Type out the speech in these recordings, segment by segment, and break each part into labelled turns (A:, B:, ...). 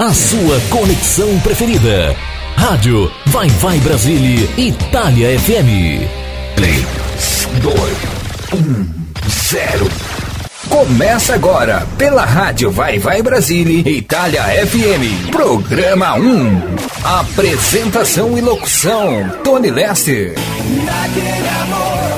A: A sua conexão preferida. Rádio Vai Vai Brasília, Itália FM.
B: 3, 2, 1, 0. Começa agora, pela Rádio Vai Vai Brasília, Itália FM. Programa 1. Apresentação e locução: Tony Lester. Naquele amor,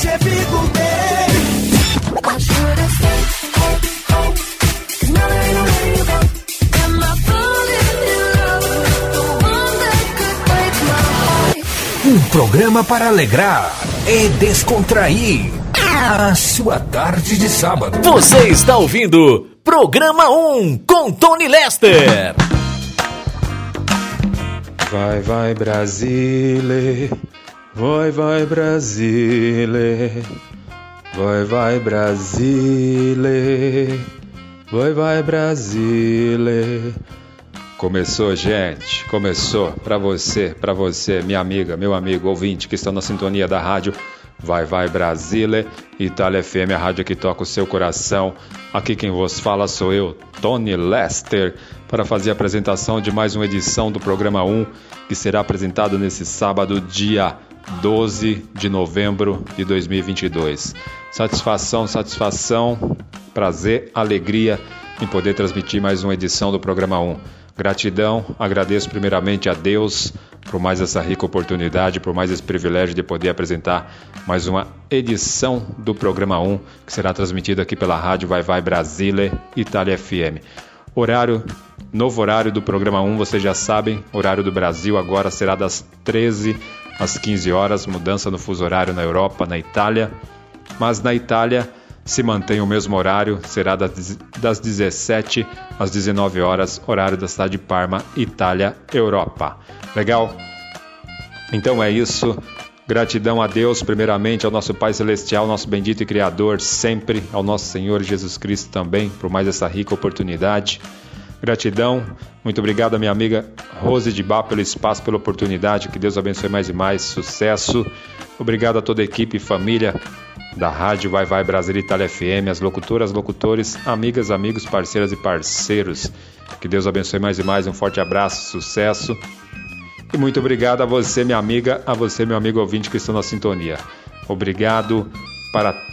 C: você fico bem.
B: Um programa para alegrar e descontrair a sua tarde de sábado.
A: Você está ouvindo Programa 1 com Tony Lester.
D: Vai, vai, Brasília. Vai, vai, Brasile. Vai, vai, Brasile. Vai, vai, Brasile. Começou, gente. Começou. Para você, para você, minha amiga, meu amigo, ouvinte que está na sintonia da rádio. Vai, vai, Brasile. Itália FM, a rádio que toca o seu coração. Aqui quem vos fala sou eu, Tony Lester, para fazer a apresentação de mais uma edição do programa 1, que será apresentado nesse sábado, dia 12 de novembro de 2022. Satisfação, satisfação, prazer, alegria em poder transmitir mais uma edição do programa 1. Gratidão, agradeço primeiramente a Deus por mais essa rica oportunidade, por mais esse privilégio de poder apresentar mais uma edição do programa 1, que será transmitida aqui pela rádio Vai Vai Brasília, Itália FM. Horário, novo horário do programa 1, vocês já sabem, horário do Brasil agora será das 13 às 15 horas, mudança no fuso horário na Europa, na Itália. Mas na Itália se mantém o mesmo horário, será das, das 17 às 19 horas, horário da cidade de Parma, Itália, Europa. Legal? Então é isso. Gratidão a Deus, primeiramente ao nosso Pai Celestial, nosso bendito e Criador, sempre ao nosso Senhor Jesus Cristo também, por mais essa rica oportunidade. Gratidão, muito obrigado, minha amiga Rose de Bá, pelo espaço, pela oportunidade. Que Deus abençoe mais e mais. Sucesso. Obrigado a toda a equipe e família da Rádio Vai Vai Brasil Itália FM, as locutoras, locutores, amigas, amigos, parceiras e parceiros. Que Deus abençoe mais e mais. Um forte abraço, sucesso. E muito obrigado a você, minha amiga, a você, meu amigo ouvinte que estão na sintonia. Obrigado para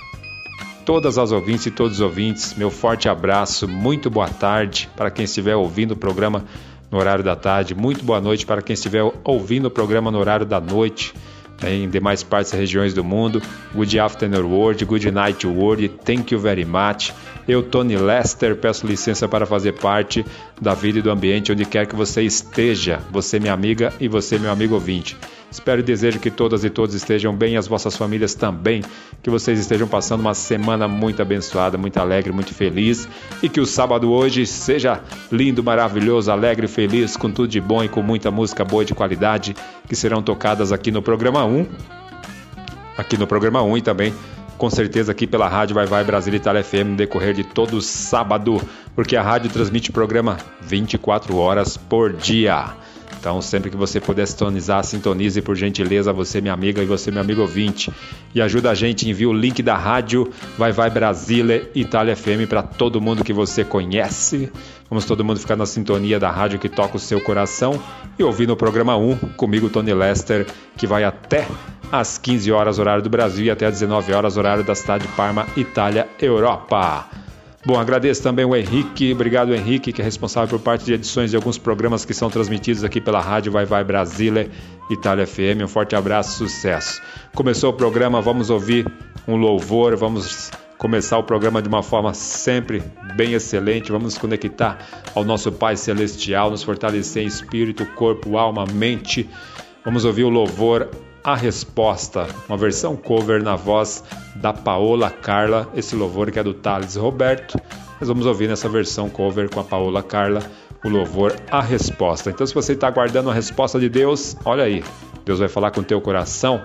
D: todas as ouvintes e todos os ouvintes, meu forte abraço, muito boa tarde para quem estiver ouvindo o programa no horário da tarde, muito boa noite para quem estiver ouvindo o programa no horário da noite né, em demais partes e regiões do mundo. Good afternoon world, good night world, thank you very much. Eu, Tony Lester, peço licença para fazer parte da vida e do ambiente onde quer que você esteja, você minha amiga e você meu amigo ouvinte. Espero e desejo que todas e todos estejam bem, as vossas famílias também, que vocês estejam passando uma semana muito abençoada, muito alegre, muito feliz e que o sábado hoje seja lindo, maravilhoso, alegre, feliz, com tudo de bom e com muita música boa de qualidade que serão tocadas aqui no programa 1. Aqui no programa 1 e também com certeza aqui pela Rádio Vai Vai Brasil Itália FM no decorrer de todo sábado, porque a rádio transmite programa 24 horas por dia. Então, sempre que você puder sintonizar, sintonize por gentileza, você, minha amiga, e você, meu amigo ouvinte. E ajuda a gente, envia o link da rádio Vai Vai Brasília Itália FM para todo mundo que você conhece. Vamos todo mundo ficar na sintonia da rádio que toca o seu coração e ouvir no programa 1 comigo, Tony Lester, que vai até às 15 horas, horário do Brasil, e até às 19 horas, horário da cidade de Parma, Itália, Europa. Bom, agradeço também o Henrique, obrigado Henrique, que é responsável por parte de edições de alguns programas que são transmitidos aqui pela rádio Vai Vai Brasília, Itália FM. Um forte abraço, sucesso. Começou o programa, vamos ouvir um louvor, vamos começar o programa de uma forma sempre bem excelente. Vamos nos conectar ao nosso Pai Celestial, nos fortalecer em espírito, corpo, alma, mente. Vamos ouvir o louvor a Resposta, uma versão cover na voz da Paola Carla, esse louvor que é do Thales Roberto. Nós vamos ouvir nessa versão cover com a Paola Carla o louvor A Resposta. Então, se você está aguardando a resposta de Deus, olha aí, Deus vai falar com o teu coração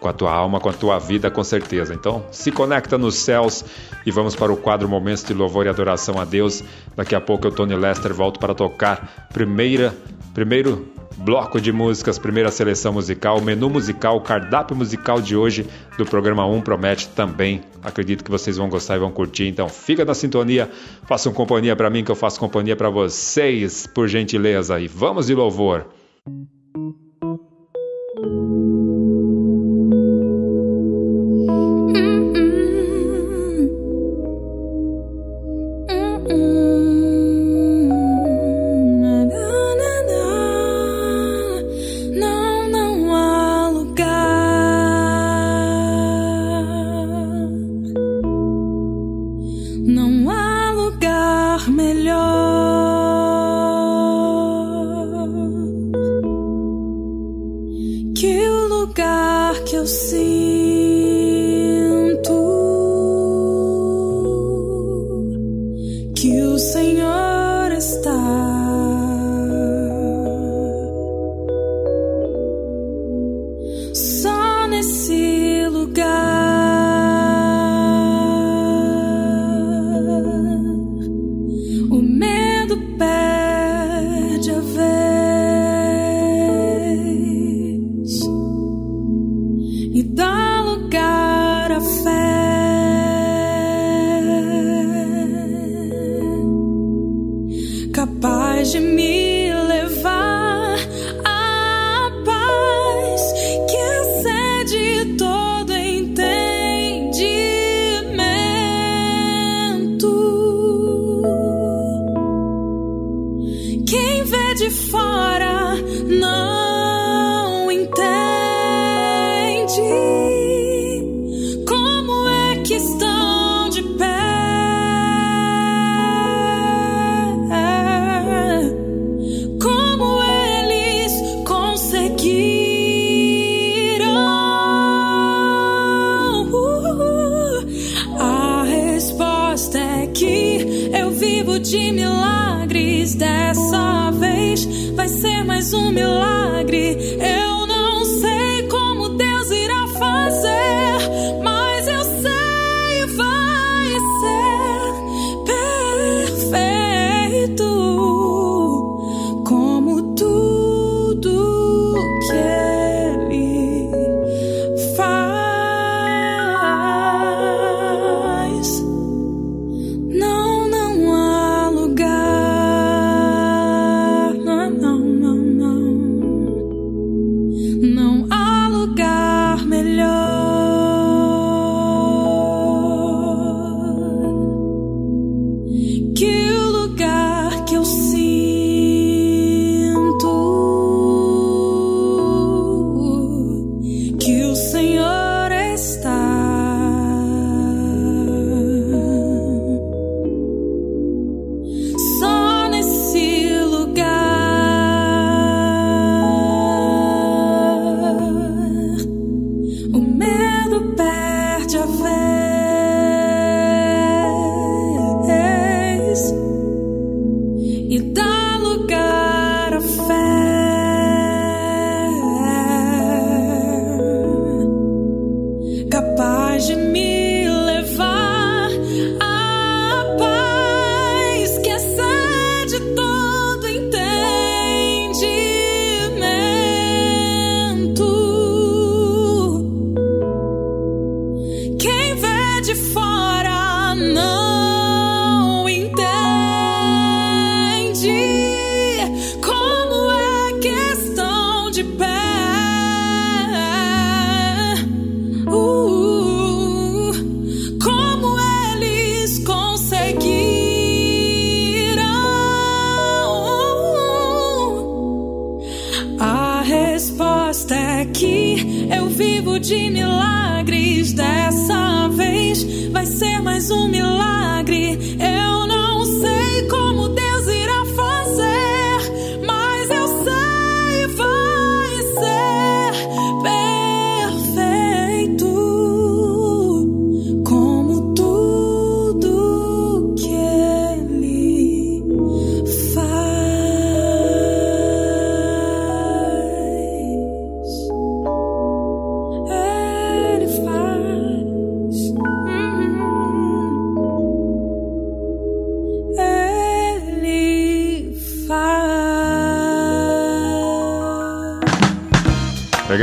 A: com a tua alma, com a tua vida, com certeza. Então, se conecta nos céus e vamos para o quadro Momentos de Louvor e Adoração a Deus. Daqui a pouco eu, Tony Lester, volto para tocar primeira, primeiro bloco de músicas, primeira seleção musical, menu musical, cardápio musical de hoje do programa 1 promete também. Acredito que vocês vão gostar e vão curtir. Então, fica na sintonia, façam companhia para mim que eu faço companhia para vocês, por gentileza. E vamos de louvor.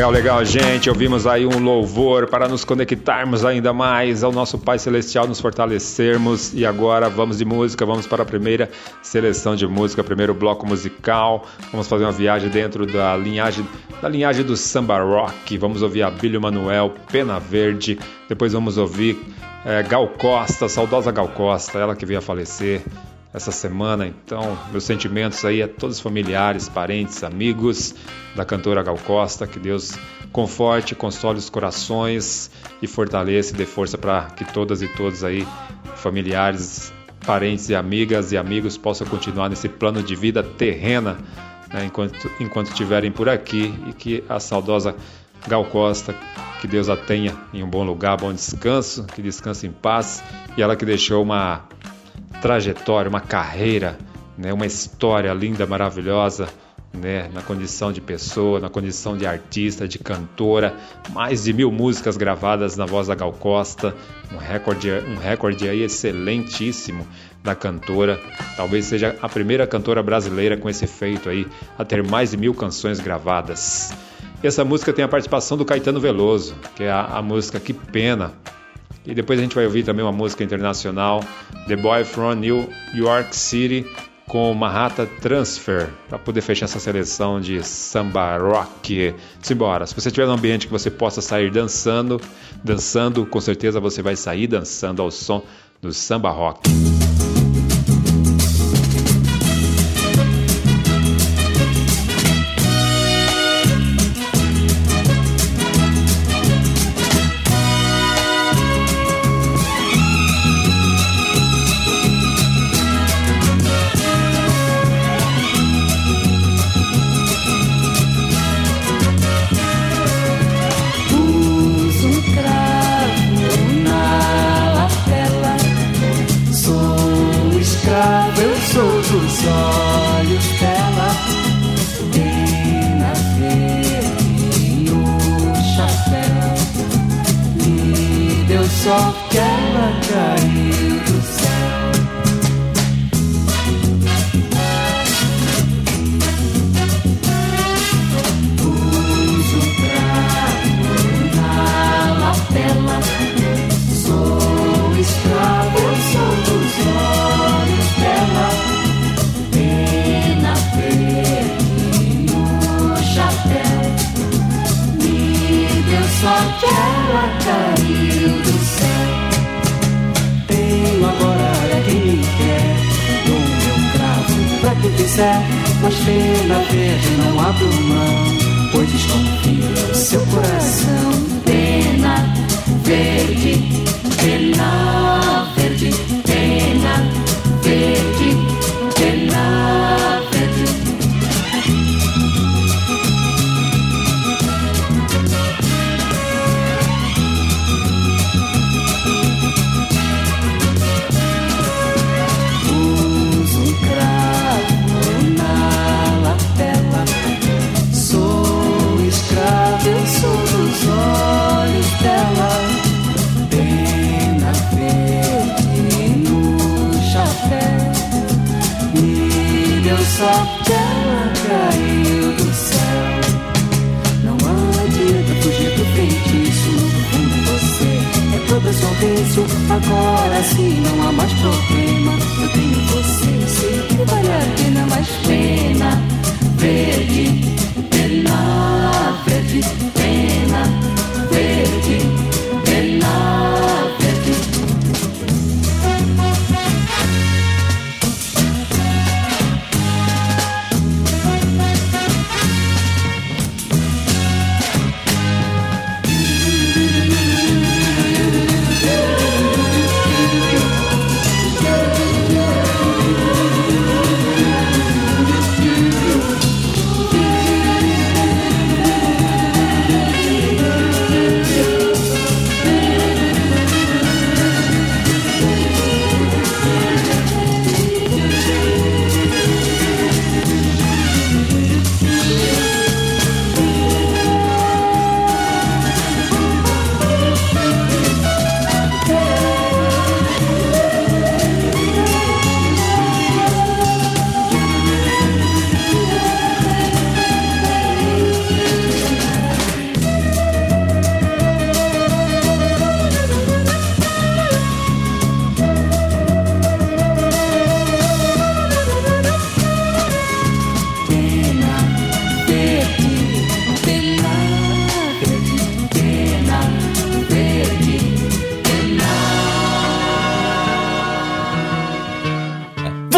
D: Legal, legal, gente. Ouvimos aí um louvor para nos conectarmos ainda mais ao nosso Pai Celestial, nos fortalecermos. E agora vamos de música, vamos para a primeira seleção de música, primeiro bloco musical. Vamos fazer uma viagem dentro da linhagem, da linhagem do samba rock. Vamos ouvir Abílio Manuel, Pena Verde. Depois vamos ouvir é, Gal Costa, saudosa Gal Costa, ela que veio a falecer essa semana. Então, meus sentimentos aí a todos os familiares, parentes, amigos da cantora Gal Costa. Que Deus conforte, console os corações e fortaleça e dê força para que todas e todos aí, familiares, parentes e amigas e amigos possam continuar nesse plano de vida terrena né, enquanto, enquanto estiverem por aqui e que a saudosa Gal Costa, que Deus a tenha em um bom lugar, bom descanso, que descanse em paz e ela que deixou uma trajetória, uma carreira, né, uma história linda, maravilhosa, né, na condição de pessoa, na condição de artista, de cantora, mais de mil músicas gravadas na voz da Gal Costa, um recorde, um recorde aí excelentíssimo da cantora. Talvez seja a primeira cantora brasileira com esse feito aí, a ter mais de mil canções gravadas. E essa música tem a participação do Caetano Veloso, que é a, a música Que Pena, e depois a gente vai ouvir também uma música internacional, The Boy from New York City, com Mahata Transfer, para poder fechar essa seleção de samba rock. Simbora, se você estiver num ambiente que você possa sair dançando, dançando, com certeza você vai sair dançando ao som do samba rock.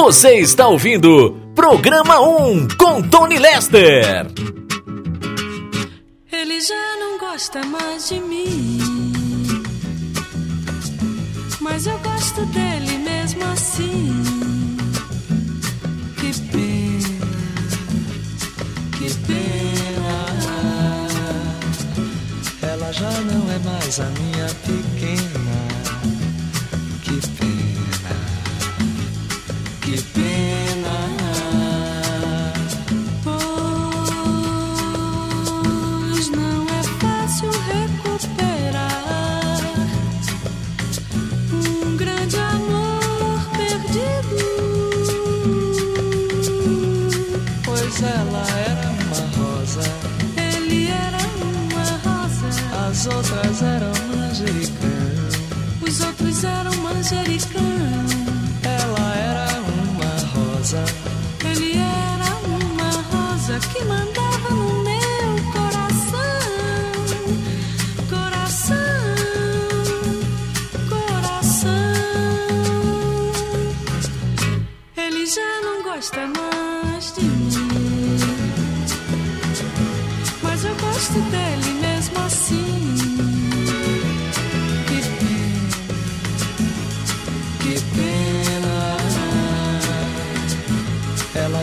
A: Você está ouvindo Programa 1 com Tony Lester.
E: Ele já não gosta mais de mim. Mas eu gosto dele mesmo assim. Que pena, que pena.
F: Ela já não é mais a minha pequena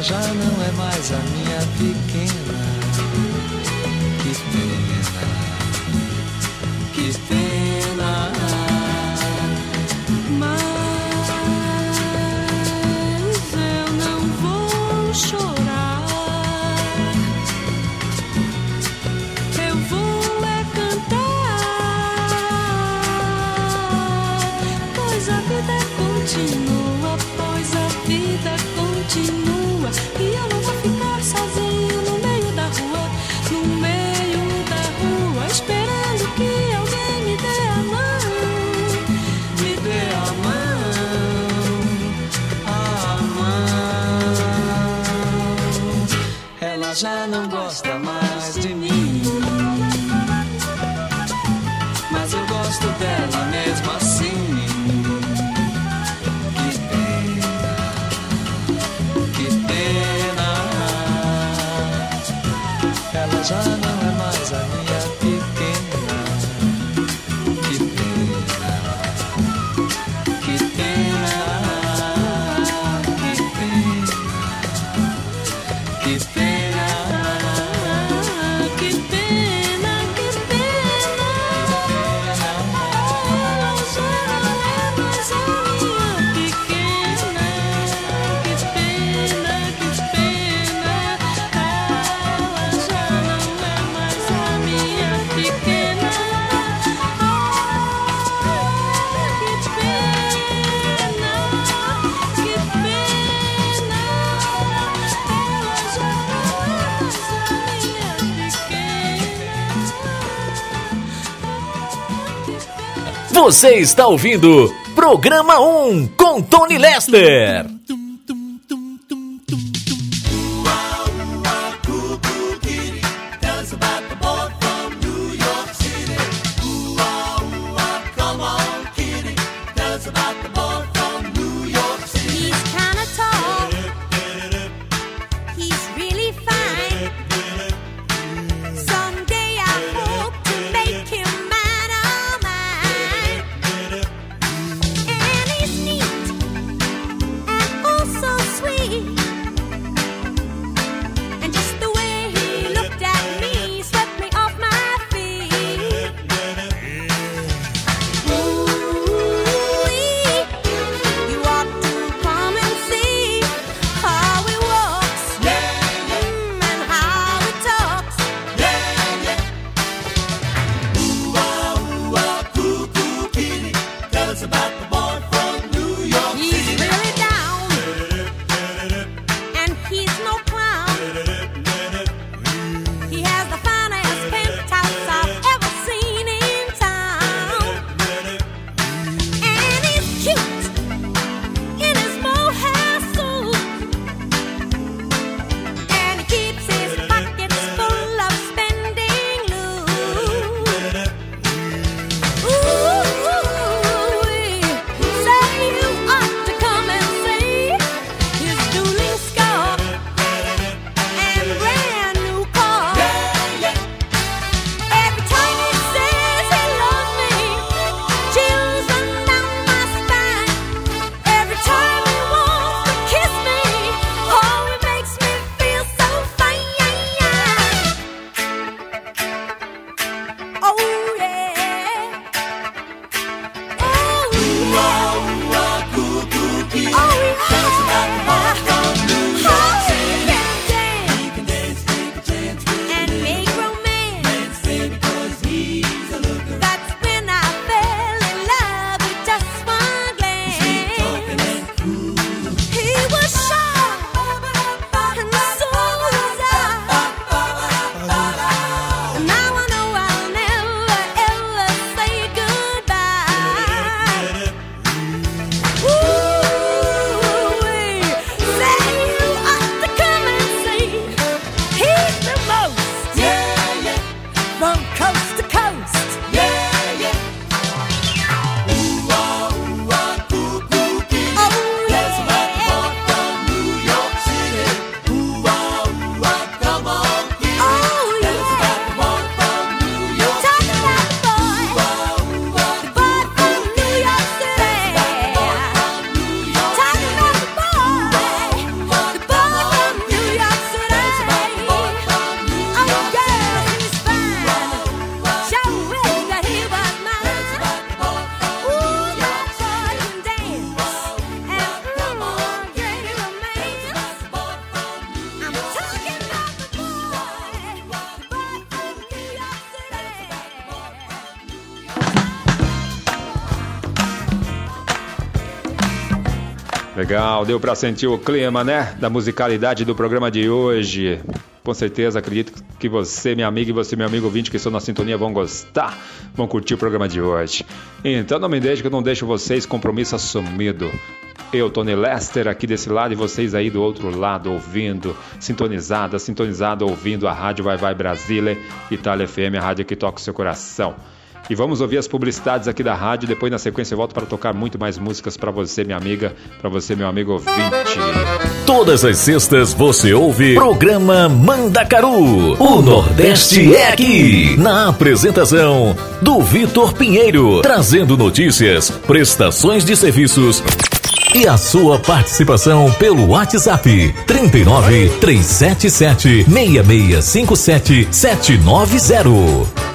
E: já não
F: é mais a minha.
A: Você está ouvindo Programa 1 com Tony Lester.
D: Deu para sentir o clima, né? Da musicalidade do programa de hoje. Com certeza, acredito que você, minha amiga, e você, meu amigo ouvinte, que estão na sintonia, vão gostar, vão curtir o programa de hoje. Então não me deixe que eu não deixo vocês compromisso assumido. Eu, Tony Lester, aqui desse lado e vocês aí do outro lado, ouvindo, sintonizada, sintonizado, ouvindo a Rádio Vai Vai Brasília, Itália FM, a rádio que toca o seu coração. E vamos ouvir as publicidades aqui da rádio. Depois, na sequência, eu volto para tocar muito mais músicas para você, minha amiga, para você, meu amigo ouvinte.
G: Todas as sextas você ouve programa Mandacaru. O Nordeste é aqui. Na apresentação do Vitor Pinheiro, trazendo notícias, prestações de serviços e a sua participação pelo WhatsApp 39 377 6657 790.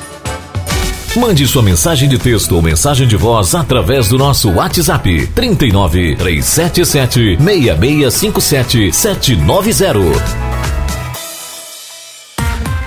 G: Mande sua mensagem de texto ou mensagem de voz através do nosso WhatsApp 39 377 6657 790.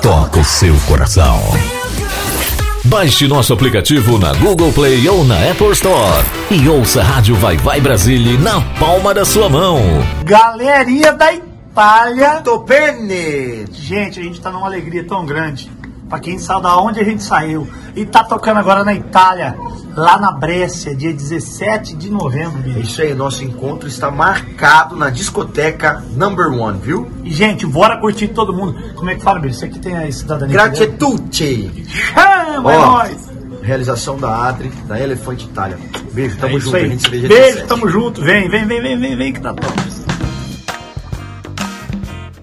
G: toca o seu coração. Baixe nosso aplicativo na Google Play ou na Apple Store e ouça a Rádio Vai Vai Brasília na palma da sua mão.
H: Galerinha da Itália.
C: Tô bene!
H: Gente, a gente tá numa alegria tão grande. Pra quem sabe da onde a gente saiu. E tá tocando agora na Itália, lá na Brescia, dia 17 de novembro.
C: É
H: gente.
C: isso aí, nosso encontro está marcado na discoteca Number One, viu?
H: E, gente, bora curtir todo mundo. Como é que fala, bicho? Você que tem a cidadania.
C: Tutti!
H: Chama, é nóis!
C: Realização da Adri, da Elefante Itália. Beijo, tamo
H: É isso
C: junto, a gente se vê dia
H: Beijo,
C: 17.
H: tamo junto. Vem, vem, vem, vem, vem, vem que tá top.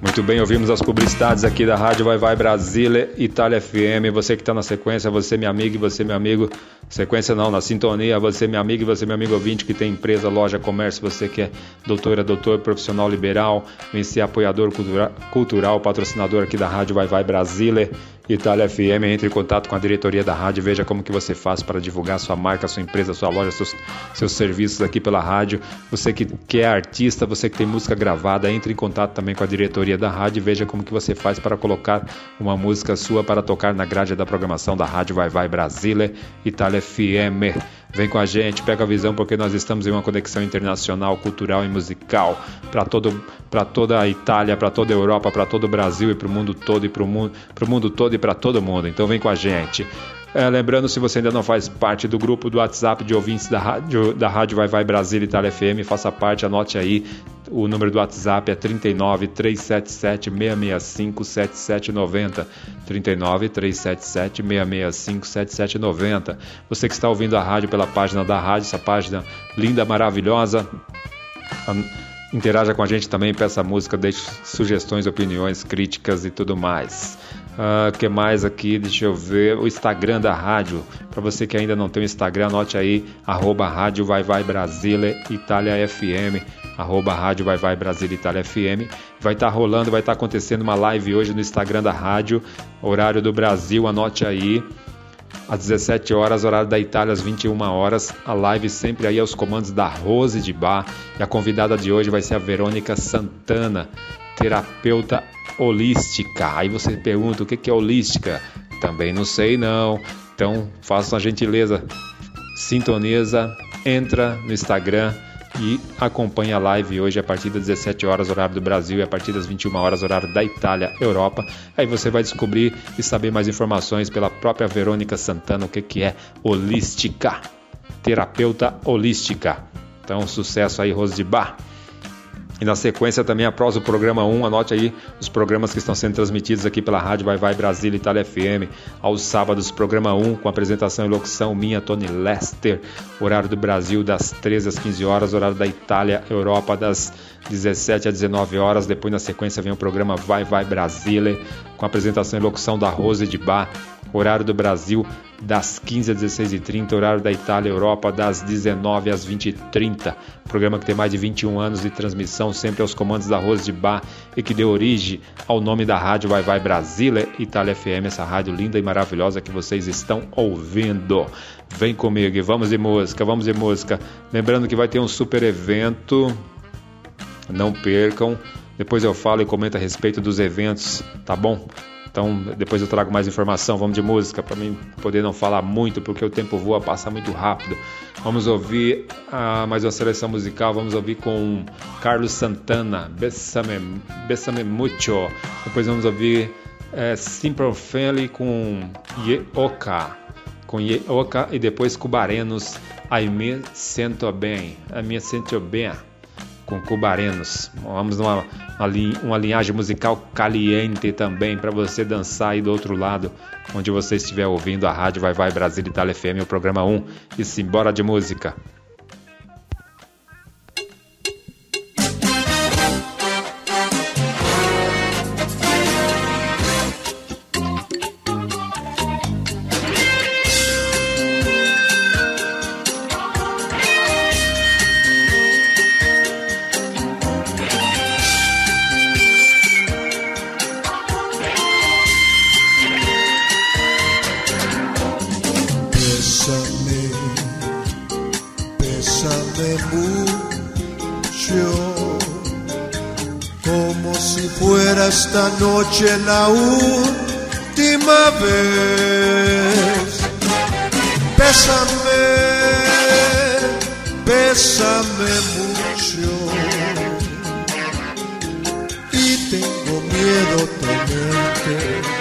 D: Muito bem, ouvimos as publicidades aqui da Rádio Vai Vai Brasília, Itália FM. Você que está na sequência, você, minha amiga, e você, meu amigo. Sequência não, na sintonia, você, minha amiga, e você, meu amigo ouvinte, que tem empresa, loja, comércio, você que é doutora, doutor, profissional liberal, vem ser apoiador cultura- cultural, patrocinador aqui da Rádio Vai Vai Brasília, Itália FM. Entre em contato com a diretoria da rádio, veja como que você faz para divulgar sua marca, sua empresa, sua loja, seus, seus serviços aqui pela rádio. Você que, que é artista, você que tem música gravada, entre em contato também com a diretoria da rádio e veja como que você faz para colocar uma música sua para tocar na grade da programação da rádio Vai Vai Brasília, Itália FM. Vem com a gente, pega a visão, porque nós estamos em uma conexão internacional, cultural e musical para todo, para toda a Itália, para toda a Europa, para todo o Brasil e para o mundo todo e para o mundo, mundo todo e para todo mundo. Então vem com a gente. É, lembrando, se você ainda não faz parte do grupo do WhatsApp de ouvintes da rádio, da rádio Vai Vai Brasília Itália FM, faça parte, anote aí. O número do WhatsApp é 39 377 665 7790. 39 377 665 7790. Você que está ouvindo a rádio pela página da rádio, essa página linda, maravilhosa. Interaja com a gente também, peça música, deixe sugestões, opiniões, críticas e tudo mais. O que mais aqui? Deixa eu ver. O Instagram da rádio. Para você que ainda não tem o Instagram, anote aí, arroba rádio vai vai Brasília Itália FM. Arroba rádio vai vai Brasília Itália FM. Vai estar rolando, vai estar acontecendo uma live hoje no Instagram da rádio. Horário do Brasil, anote aí às 17 horas, horário da Itália, às 21 horas. A live sempre aí aos comandos da Rose de Bar. E a convidada de hoje vai ser a Verônica Santana, terapeuta holística. Aí você pergunta o que é holística? Também não sei não. Então faça a gentileza, sintoniza, entra no Instagram e acompanhe a live hoje a partir das 17 horas, horário do Brasil, e a partir das 21 horas, horário da Itália, Europa. Aí você vai descobrir e saber mais informações pela própria Verônica Santana, o que, que é holística, terapeuta holística. Então, sucesso aí, Rose de Bar. E na sequência também após o programa 1, anote aí os programas que estão sendo transmitidos aqui pela Rádio Vai Vai Brasília Itália FM. Aos sábados, programa 1 com apresentação e locução minha, Tony Lester. Horário do Brasil das 13 às 15 horas, horário da Itália, Europa das 17 às 19 horas. Depois na sequência vem o programa Vai Vai Brasília. com a apresentação e locução da Rose de Bar. Horário do Brasil das 15 às 16h30, horário da Itália Europa das 19 às 20h30. Programa que tem mais de 21 anos de transmissão, sempre aos comandos da Rose de Bar e que deu origem ao nome da rádio Vai Vai Brasília, Itália FM, essa rádio linda e maravilhosa que vocês estão ouvindo. Vem comigo e vamos de música, vamos de música. Lembrando que vai ter um super evento, não percam. Depois eu falo e comento a respeito dos eventos, tá bom? Então, depois eu trago mais informação. Vamos de música para mim poder não falar muito, porque o tempo voa, passa muito rápido. Vamos ouvir ah, mais uma seleção musical. Vamos ouvir com Carlos Santana, Bessame, Bessame Mucho. Depois vamos ouvir eh, Simple Family com Yeoka. Com Yeoka e depois Cubarenos. Ai me sinto bem. Ai me sinto bem com cubarenos. Vamos numa uma, uma linhagem musical caliente também para você dançar aí do outro lado, onde você estiver ouvindo a rádio Vai Vai Brasil Itália FM, o programa 1. E simbora de música.
I: Esta noche la última vez. Bésame, bésame mucho, y tengo miedo tenerte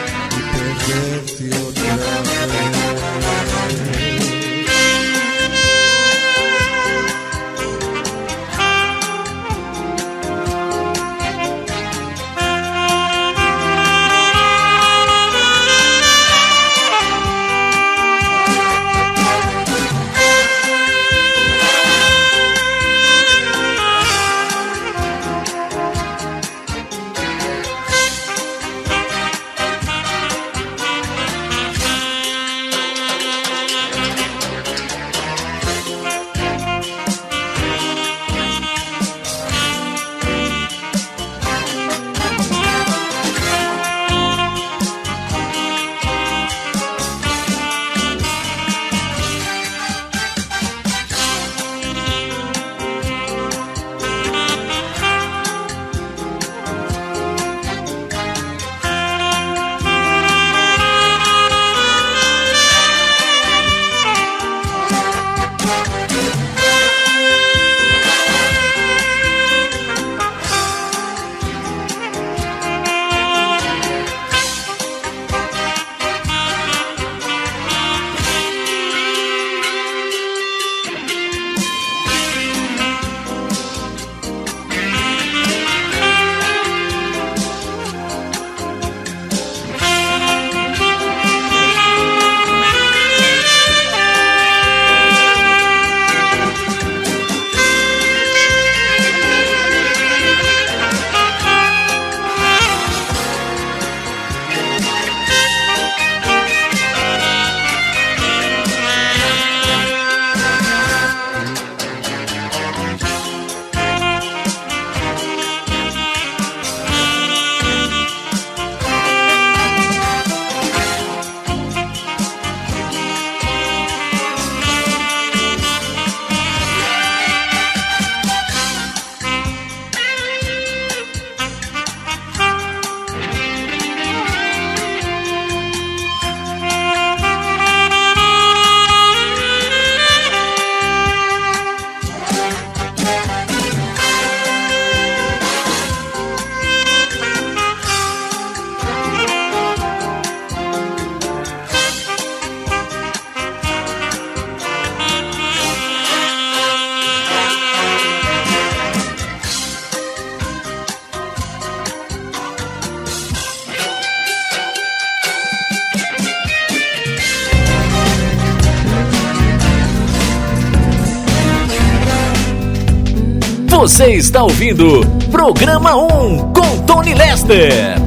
A: Você está ouvindo Programa 1 com Tony Lester.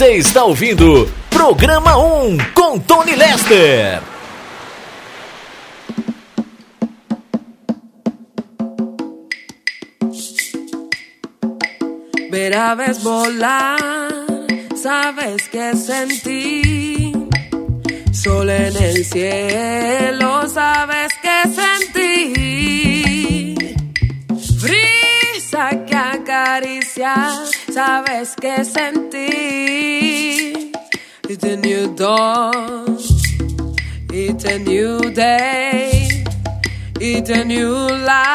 A: Você está ouvindo Programa 1 com Tony Lester.
J: Verás volar, sabes que senti. Sol en el cielo, sabes que senti. Brisa que acaricia, sabes que senti. a new dawn, it's a new day, it's a new life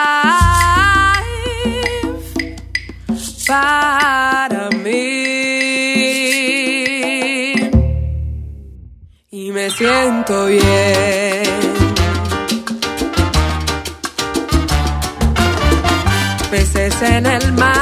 J: para mí. Y me siento bien. Peces en el mar.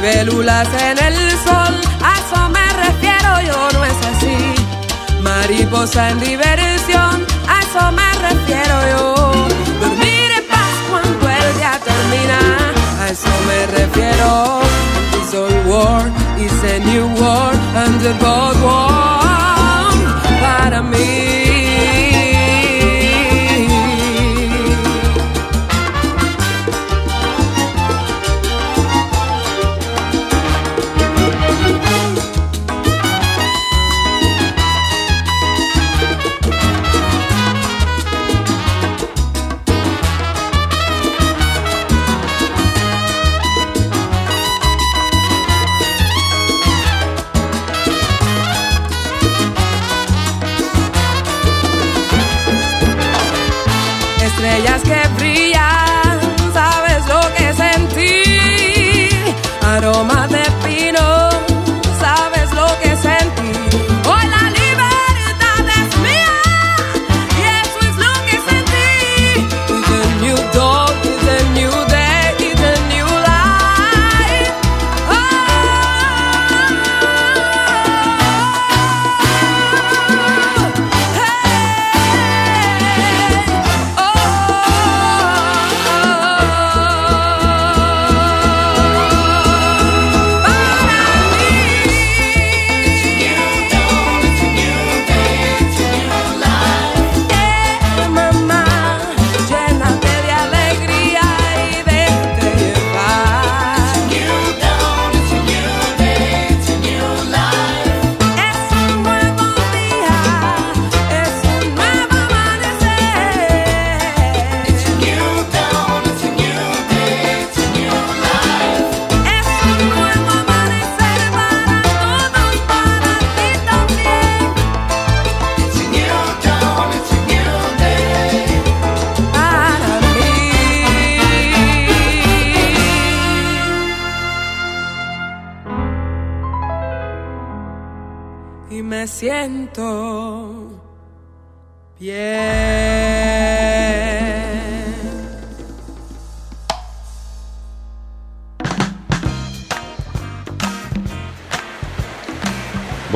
J: libélulas en el sol, a eso me refiero, yo no es así. Mariposa en diversión, a eso me refiero yo. Dormir en paz cuando el día termina, a eso me refiero. It's all war, it's a new war, and the cold war. Aroma de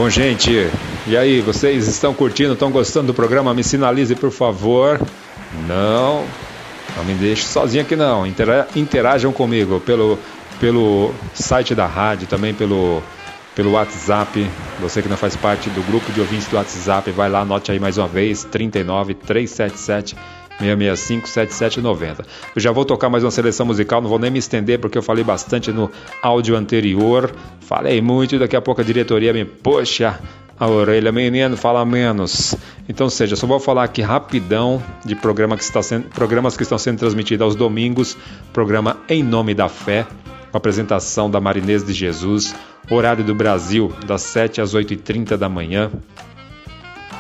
D: Bom, gente, e aí, vocês estão curtindo, estão gostando do programa? Me sinalize, por favor. Não, não me deixe sozinho aqui não. Intera- interajam comigo pelo, pelo site da rádio, também pelo, pelo WhatsApp. Você que não faz parte do grupo de ouvintes do WhatsApp, vai lá, anote aí mais uma vez, 39 377 665 7790. Eu já vou tocar mais uma seleção musical, não vou nem me estender porque eu falei bastante no áudio anterior. Falei muito e daqui a pouco a diretoria me puxa a orelha. Menino, fala menos. Então, seja, só vou falar aqui rapidão de programa que está sendo, programas que estão sendo transmitidos aos domingos. Programa Em Nome da Fé, com apresentação da Marinês de Jesus. Horário do Brasil, das 7 às 8h30 da manhã.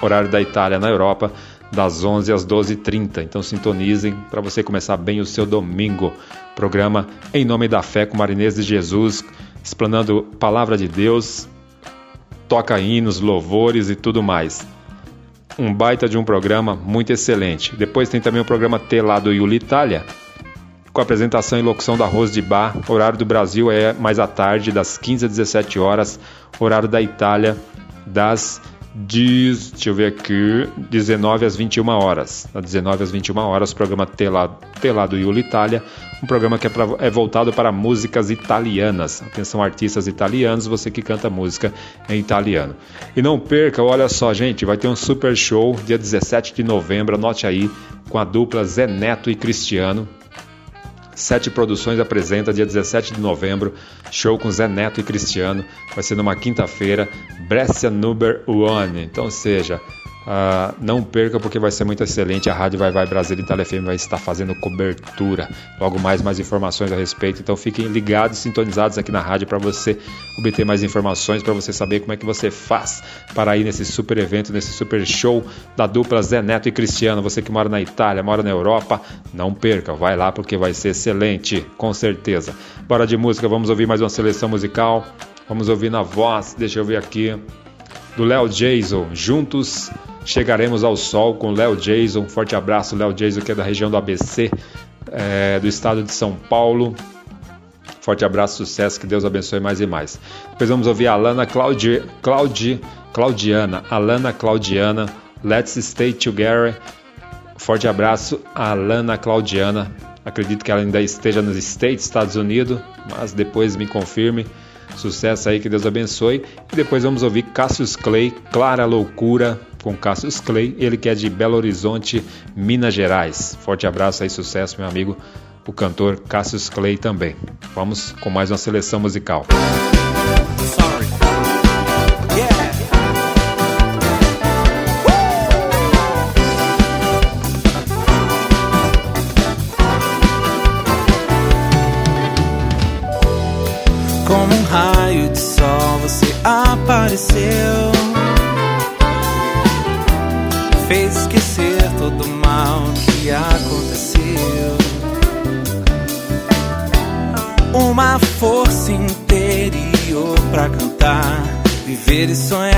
D: Horário da Itália na Europa, das 11 às 12h30. Então sintonizem para você começar bem o seu domingo. Programa Em Nome da Fé com Marinês de Jesus, explanando Palavra de Deus, toca hinos, louvores e tudo mais. Um baita de um programa muito excelente. Depois tem também o programa T lá do Yuli Itália, com a apresentação e locução da Rose de Bar. Horário do Brasil é mais à tarde, das 15 às 17 horas. Horário da Itália, das diz, deixa eu ver aqui, 19 às 21 horas. Das 19 às 21 horas, o programa T lá, T lá do Yuli Itália, um programa que é, pra, é voltado para músicas italianas. Atenção, artistas italianos, você que canta música em italiano. E não perca, olha só, gente, vai ter um super show dia 17 de novembro, anote aí, com a dupla Zé Neto e Cristiano. Sete Produções apresenta dia 17 de novembro, show com Zé Neto e Cristiano. Vai ser numa quinta-feira, Brescia Number One. Então, seja, uh, não perca porque vai ser muito excelente. A Rádio Vai Vai Brasil Itália FM vai estar fazendo cobertura. Logo mais, mais informações a respeito. Então, fiquem ligados, sintonizados aqui na rádio para você obter mais informações, para você saber como é que você faz para ir nesse super evento, nesse super show da dupla Zé Neto e Cristiano. Você que mora na Itália, mora na Europa, não perca, vai lá porque vai ser excelente, com certeza. Bora de música, vamos ouvir mais uma seleção musical. Vamos ouvir na voz, deixa eu ver aqui, do Léo Jason. Juntos chegaremos ao sol com Léo Jason. Forte abraço, Léo Jason, que é da região do ABC, é, do estado de São Paulo. Forte abraço, sucesso, que Deus abençoe mais e mais. Depois vamos ouvir a Alana Claudi, Claudi, Claudiana, Alana Claudiana, Let's Stay Together. Forte abraço a Lana Claudiana. Acredito que ela ainda esteja nos States, Estados Unidos, mas depois me confirme. Sucesso aí, que Deus abençoe. E depois vamos ouvir Cassius Clay, Clara Loucura, com Cassius Clay, ele que é de Belo Horizonte, Minas Gerais. Forte abraço aí, sucesso, meu amigo, o cantor Cassius Clay também. Vamos com mais uma seleção musical.
K: Como Ter sonhar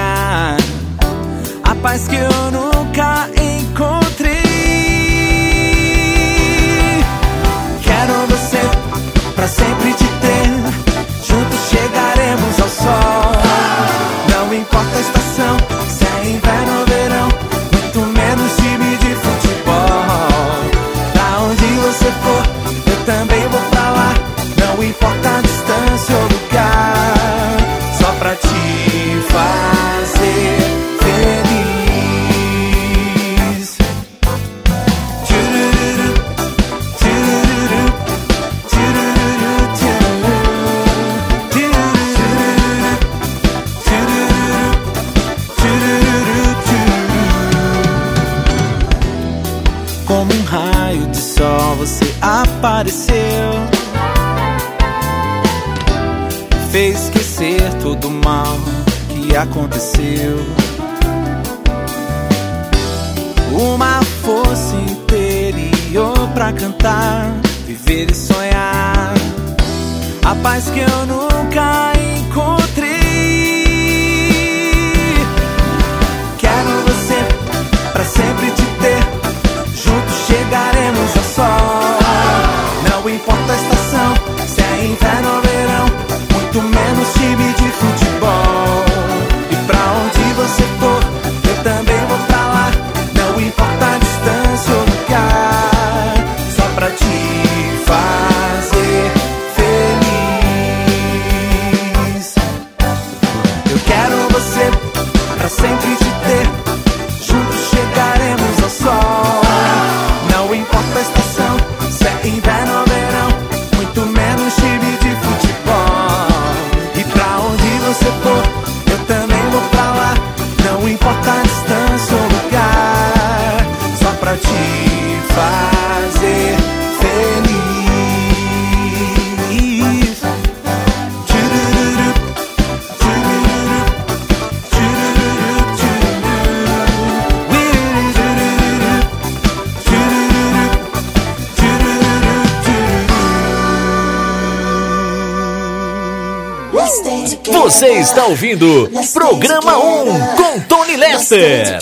G: ouvindo Programa 1 com Tony Lester.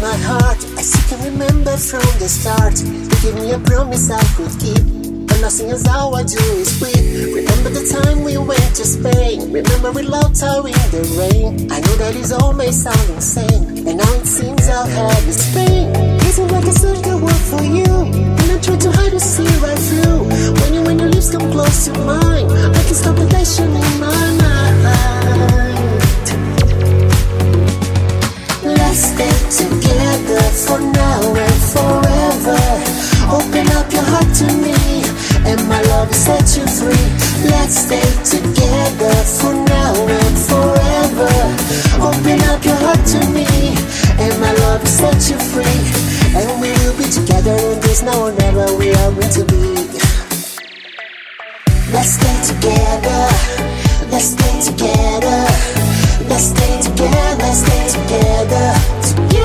L: My heart. I still can remember from the start. You gave me a promise I could keep. Nothing else how I do is weep. Remember the time we went to Spain. Remember we loved her in the rain. I know that is all may sound insane. And now it seems I'll have this pain. Isn't like searched the world for you. And I try to hide to see right through. When you when your lips come close to mine, I can stop the passion in my mind. Let's stay together for now and forever. Open up your heart to me, and my love will set you free. Let's stay together for now and forever. Open up your heart to me, and my love will set you free. And we will be together in this now or never. We are meant to be. Let's stay together. Let's stay together. Let's stay together. Let's stay together. Together.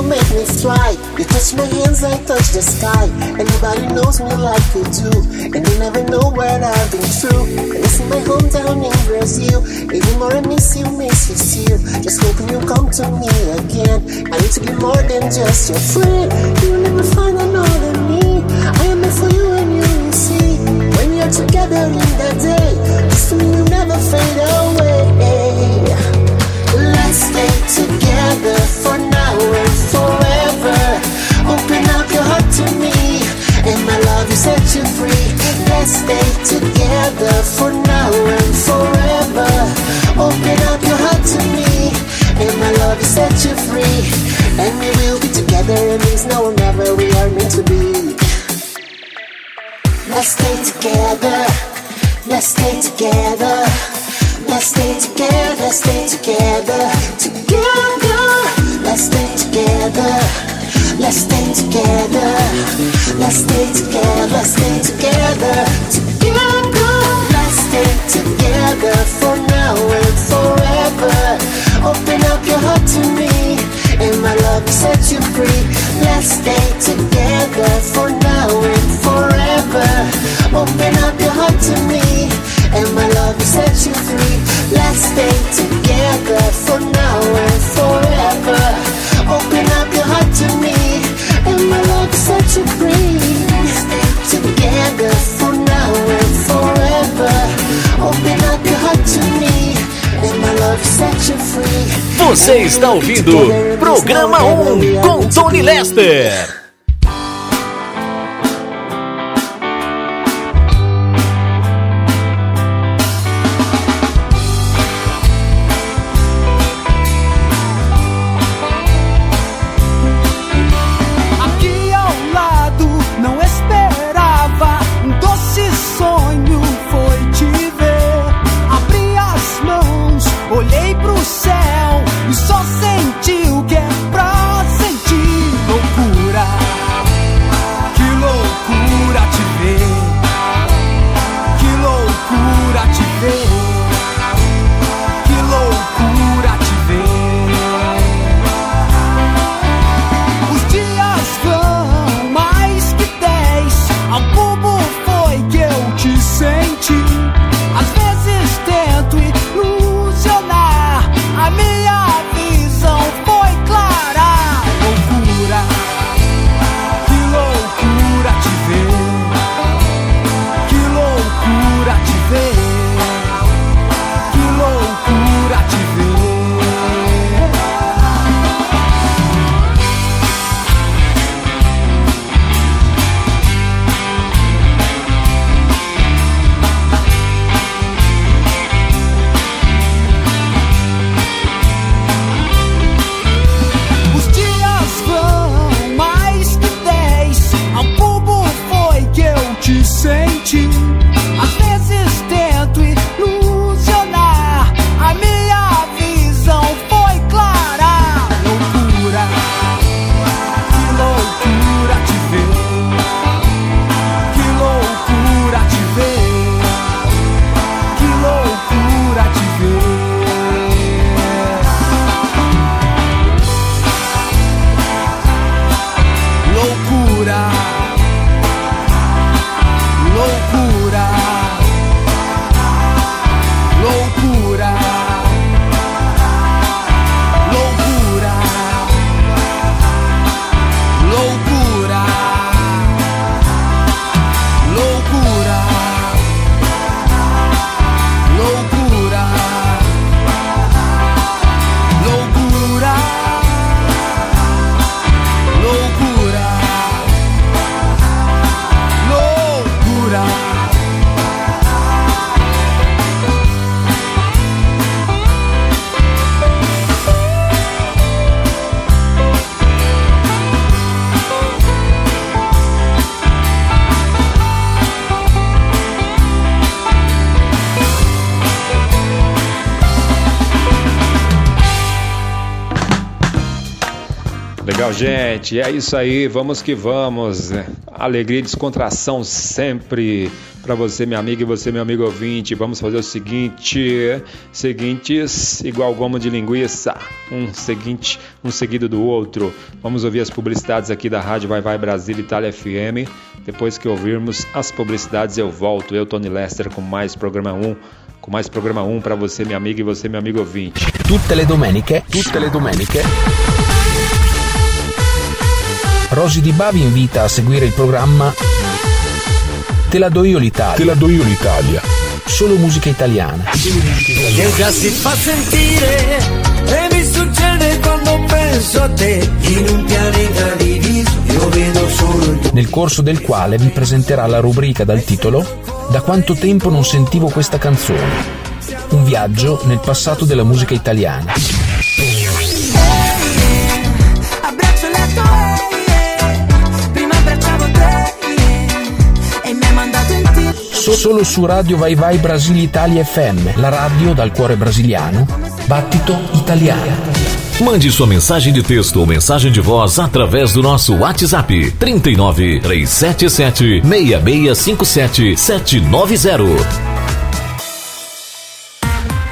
L: You make me fly. You touch my hands, I touch the sky. Anybody knows me like you do, and you never know what I've been through. And it's in my hometown in Brazil. Even more I miss you, miss you still. Just hoping you'll come to me again. I need to be more than just your friend. You'll never find another me. I am meant for you and you will see. When you're together in that day, just me will never fade away. Let's stay together will free. Let's stay together for now and forever. Open up your heart to me, and my love will set you free. And we will be together, it means now or never we are meant to be. Let's stay together. Let's stay together. Let's stay together, stay together, together. Let's stay together. Let's stay together. Let's stay together, let's stay together, together. Let's stay together for now and forever. Open up your heart to me, and my love will set you free. Let's stay together for now and forever. Open up your heart to me, and my love will set you free. Let's stay together for now and forever. Open up your heart to me,
A: Você está ouvindo Programa 1 com Tony Lester.
D: Gente. É isso aí. Vamos que vamos. Alegria e descontração sempre para você, minha amiga, e você, meu amigo ouvinte. Vamos fazer o seguinte: seguintes, igual gomo de linguiça, um seguinte, um seguido do outro. Vamos ouvir as publicidades aqui da Rádio Vai Vai Brasil Itália FM. Depois que ouvirmos as publicidades, eu volto. Eu, Tony Lester, com mais programa 1. Com mais programa 1 para você, minha amiga, e você, meu amigo ouvinte.
B: Tutte le domeniche, tutte le domeniche. Rosy Di Bavi invita a seguire il programma Te la do io l'Italia. Te la do io l'Italia. Solo musica italiana.
M: Che già si fa sentire e mi succede quando penso a te in un pianeta diviso io vedo solo il
B: Nel corso del quale vi presenterà la rubrica dal titolo Da quanto tempo non sentivo questa canzone. Un viaggio nel passato della musica italiana. Solo su Radio Vai Vai Brasil Italia FM, la radio dal cuore brasiliano, battito italiano.
G: Mande sua mensagem de texto ou mensagem de voz através do nosso WhatsApp 39 377 6657 790.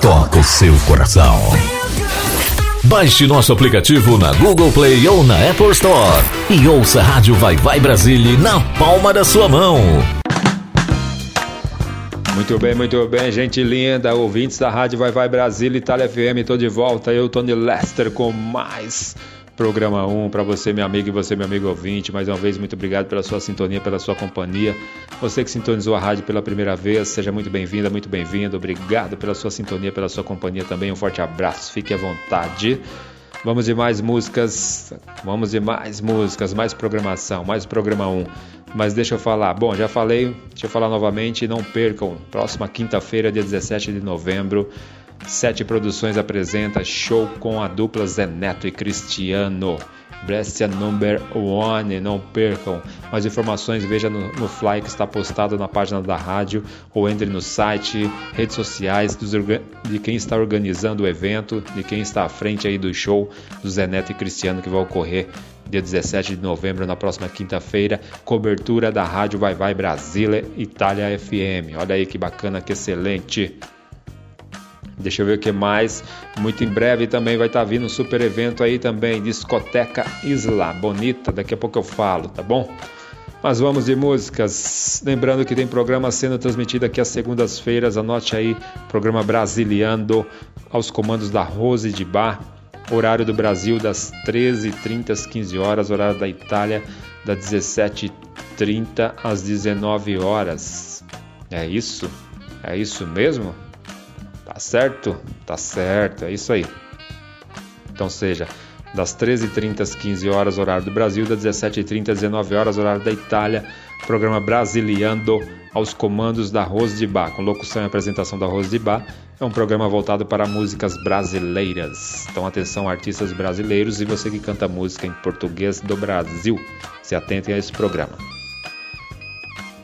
G: toca o seu coração. Baixe nosso aplicativo na Google Play ou na Apple Store e ouça a Rádio Vai Vai Brasília na palma da sua mão.
D: Muito bem, muito bem, gente linda, ouvintes da Rádio Vai Vai Brasília Itália FM, tô de volta, eu, Tony Lester, com mais programa 1 para você, meu amigo, e você, meu amigo ouvinte. Mais uma vez, muito obrigado pela sua sintonia, pela sua companhia. Você que sintonizou a rádio pela primeira vez, seja muito bem-vinda, muito bem-vindo. Obrigado pela sua sintonia, pela sua companhia também. Um forte abraço, fique à vontade. Vamos de mais músicas, vamos de mais músicas, mais programação, mais programa 1. Mas deixa eu falar, bom, já falei, deixa eu falar novamente, não percam, próxima quinta-feira, dia 17 de novembro, Sete Produções apresenta show com a dupla Zé Neto e Cristiano. Brescia Number One, não percam. Mais informações veja no, no fly que está postado na página da rádio ou entre no site, redes sociais dos, de quem está organizando o evento, de quem está à frente aí do show do Zé Neto e Cristiano que vai ocorrer dia 17 de novembro, na próxima quinta-feira, cobertura da rádio Vai Vai Brasília Itália FM. Olha aí que bacana, que excelente. Deixa eu ver o que mais. Muito em breve também vai estar vindo um super evento aí também, Discoteca Isla Bonita. Daqui a pouco eu falo, tá bom? Mas vamos de músicas. Lembrando que tem programa sendo transmitido aqui às segundas-feiras. Anote aí, programa Brasiliando, aos comandos da Rose de Bar. Horário do Brasil das 13h30 às 15 horas. Horário da Itália das 17h30 às 19 horas. É isso? É isso mesmo? Tá certo? Tá certo, é isso aí. Então seja das 13h30 às 15 horas, horário do Brasil, das 17h30 às 19 horas, horário da Itália, programa Brasiliando aos comandos da Rose de Bar, com locução e apresentação da Rose de Bar. É um programa voltado para músicas brasileiras. Então atenção artistas brasileiros e você que canta música em português do Brasil, se atentem a esse programa.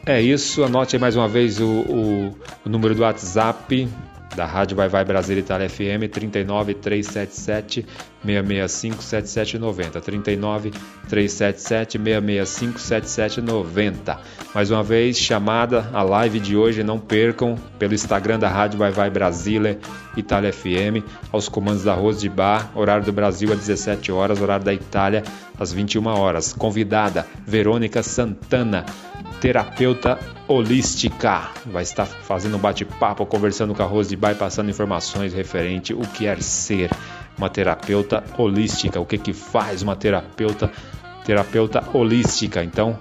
D: É isso, anote mais uma vez o, o, o número do WhatsApp da Rádio Vai Vai Brasil Itália FM 39 377 665 7790 39 377 665 7790 Mais uma vez, chamada a live de hoje, não percam pelo Instagram da Rádio Vai Vai Brasília Itália FM, aos comandos da Rose de Bar, horário do Brasil às 17 horas, horário da Itália às 21 horas. Convidada Verônica Santana, terapeuta holística. Vai estar fazendo um bate-papo, conversando com a Rose de Bar e passando informações referente o que é ser uma terapeuta holística, o que que faz uma terapeuta terapeuta holística. Então,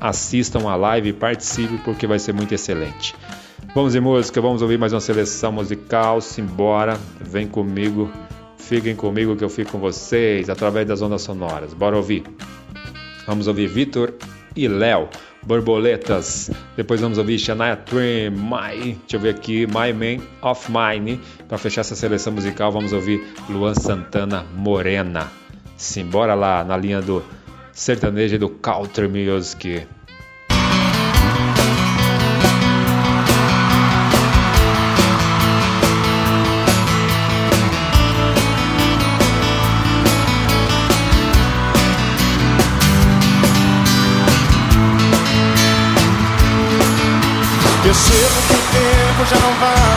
D: assistam a live e participe porque vai ser muito excelente. Vamos em música, vamos ouvir mais uma seleção musical. Simbora, vem comigo. Fiquem comigo que eu fico com vocês através das ondas sonoras. Bora ouvir. Vamos ouvir Vitor e Léo, Borboletas. Depois vamos ouvir Shania Twain, My, deixa eu ver aqui, My Man of Mine. Para fechar essa seleção musical, vamos ouvir Luan Santana, Morena. Simbora lá na linha do sertanejo e do country music.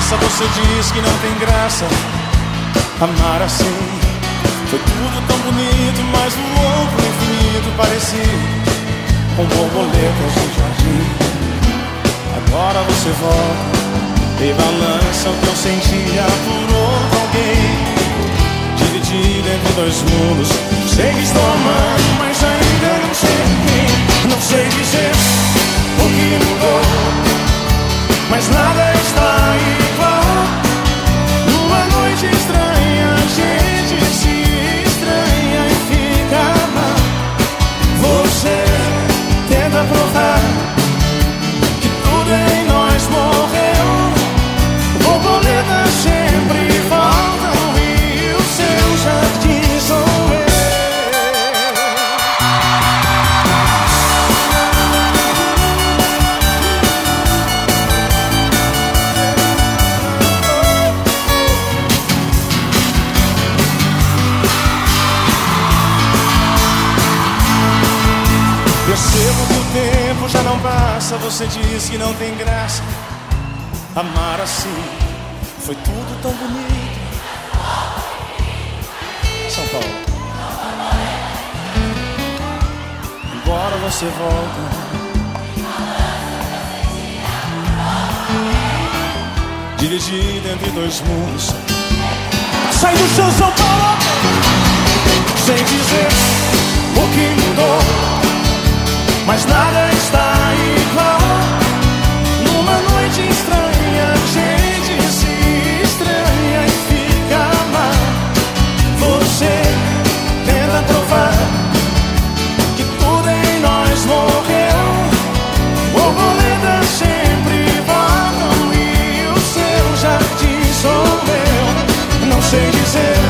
N: Passa. Você diz que não tem graça amar assim. Foi tudo tão bonito, mas o outro infinito parecia com borboletas no jardim. Agora você volta e balança o que eu sentia por outro alguém. Dividido entre dois mundos. Sei que estou amando, mas ainda não sei quem. Não sei dizer o que mudou mas nada Noite estranha, passa. Você diz que não tem graça. Amar assim foi tudo tão bonito. São Paulo. Agora você volta. Dividido entre dois mundos. Sai do chão, São Paulo. Sem dizer o que mudou. Mas nada está igual. Numa noite estranha, a gente se estranha e fica mal. Você tenta provar que tudo em nós morreu. Borboletas sempre voltam e o seu jardim sou eu. Não sei dizer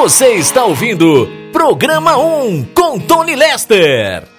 N: Você
A: está ouvindo Programa 1 com Tony Lester.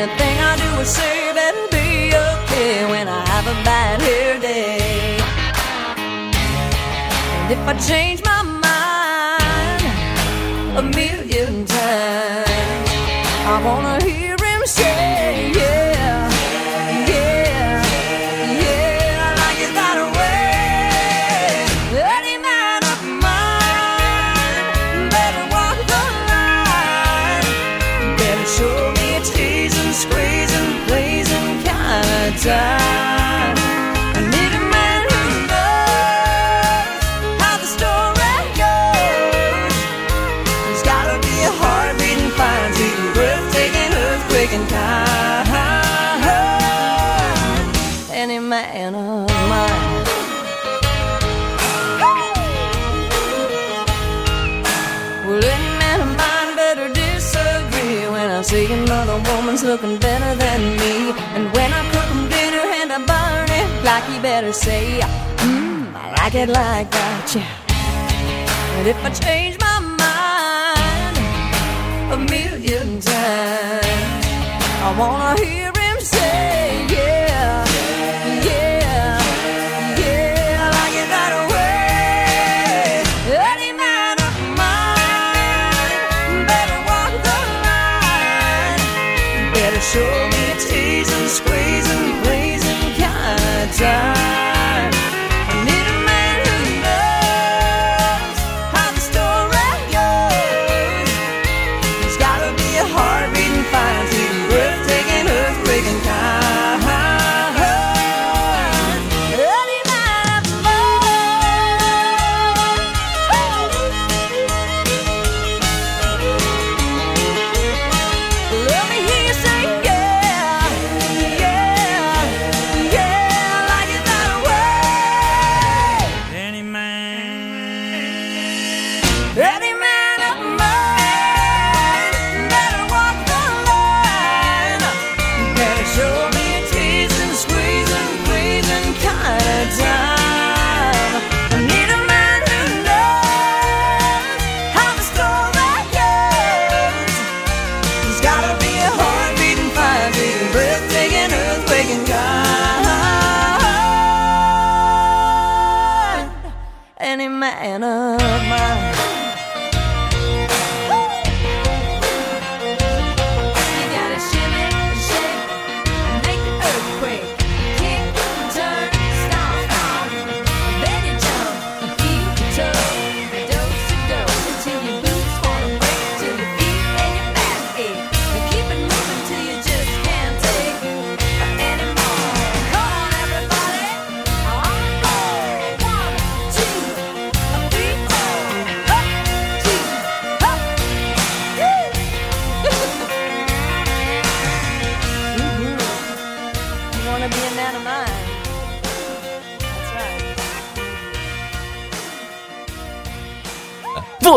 J: Anything I do or say better be okay when I have a bad hair day. And if I change my time. I need a man who knows how the story goes. There's gotta be a fine, breathtaking kind.
A: Any man of mine. Well, any man of mine better disagree when I woman's looking back. Like it like that, yeah. And if I change my mind a million times, I wanna hear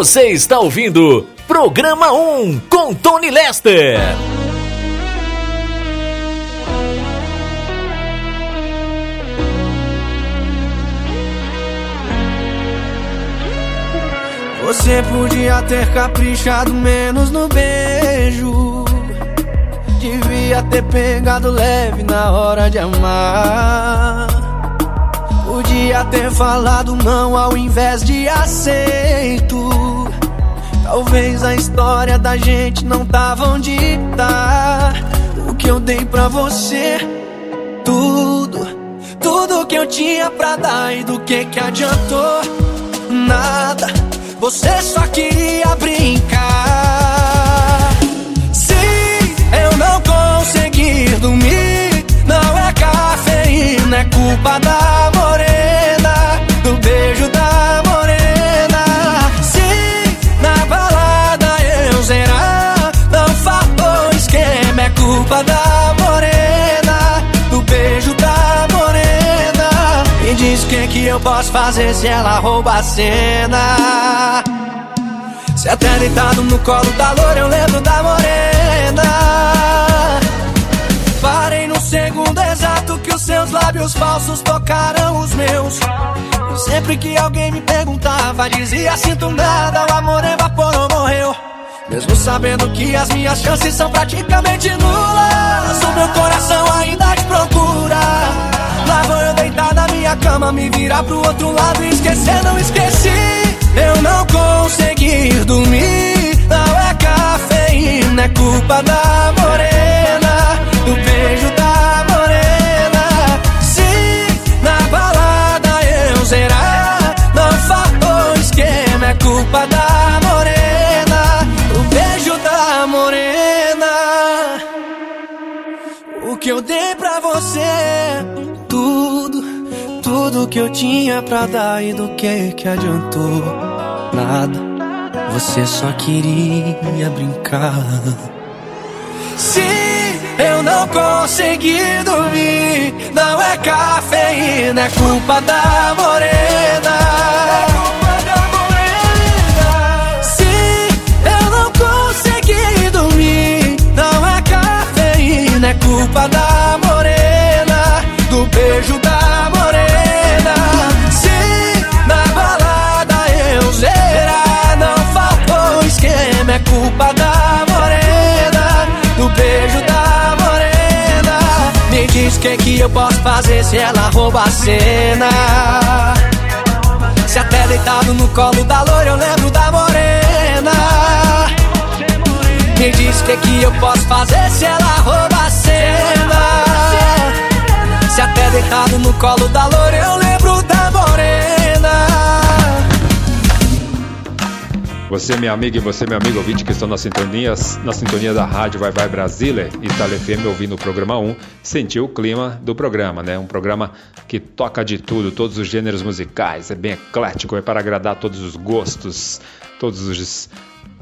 G: Você está ouvindo Programa 1 com Tony Lester.
M: Você podia ter caprichado menos no beijo. Devia ter pegado leve na hora de amar. Podia ter falado não ao invés de aceito. Talvez a história da gente não tava onde tá. O que eu dei pra você, tudo, tudo que eu tinha pra dar e do que que adiantou? Nada, você só queria brincar. Se eu não conseguir dormir, não é cafeína, é culpa da eu posso fazer se ela rouba a cena. Se até deitado no colo da loura eu lembro da morena. Parei no segundo exato que os seus lábios falsos tocaram os meus. E sempre que alguém me perguntava dizia sinto nada O amor evaporou, morreu. Mesmo sabendo que as minhas chances são praticamente nulas O meu coração ainda te procura Lá vou eu deitar na minha cama Me virar pro outro lado e esquecer, não esqueci eu não consegui dormir, não é cafeína, é culpa da morena, do beijo da morena. Se na balada eu zerar, não faltou esquema, é culpa da que eu tinha pra dar e do que que adiantou? Nada, você só queria brincar. Se eu não conseguir dormir, não é cafeína, é culpa da morena. Se eu não conseguir dormir, não é culpa da morena, do beijo da morena. Me diz o
O: que, que eu posso fazer se ela rouba a cena. Se até tá deitado no colo da loira eu lembro da morena. Me diz o que, que eu posso fazer se ela rouba a cena. Se até tá deitado no colo da loira eu lembro da morena.
D: Você, minha amiga, e você, meu amigo ouvinte que estão na sintonia, na sintonia da rádio Vai Vai Brasília, Itália FM, ouvindo o programa 1, sentiu o clima do programa, né? Um programa que toca de tudo, todos os gêneros musicais, é bem eclético, é para agradar todos os gostos, todos os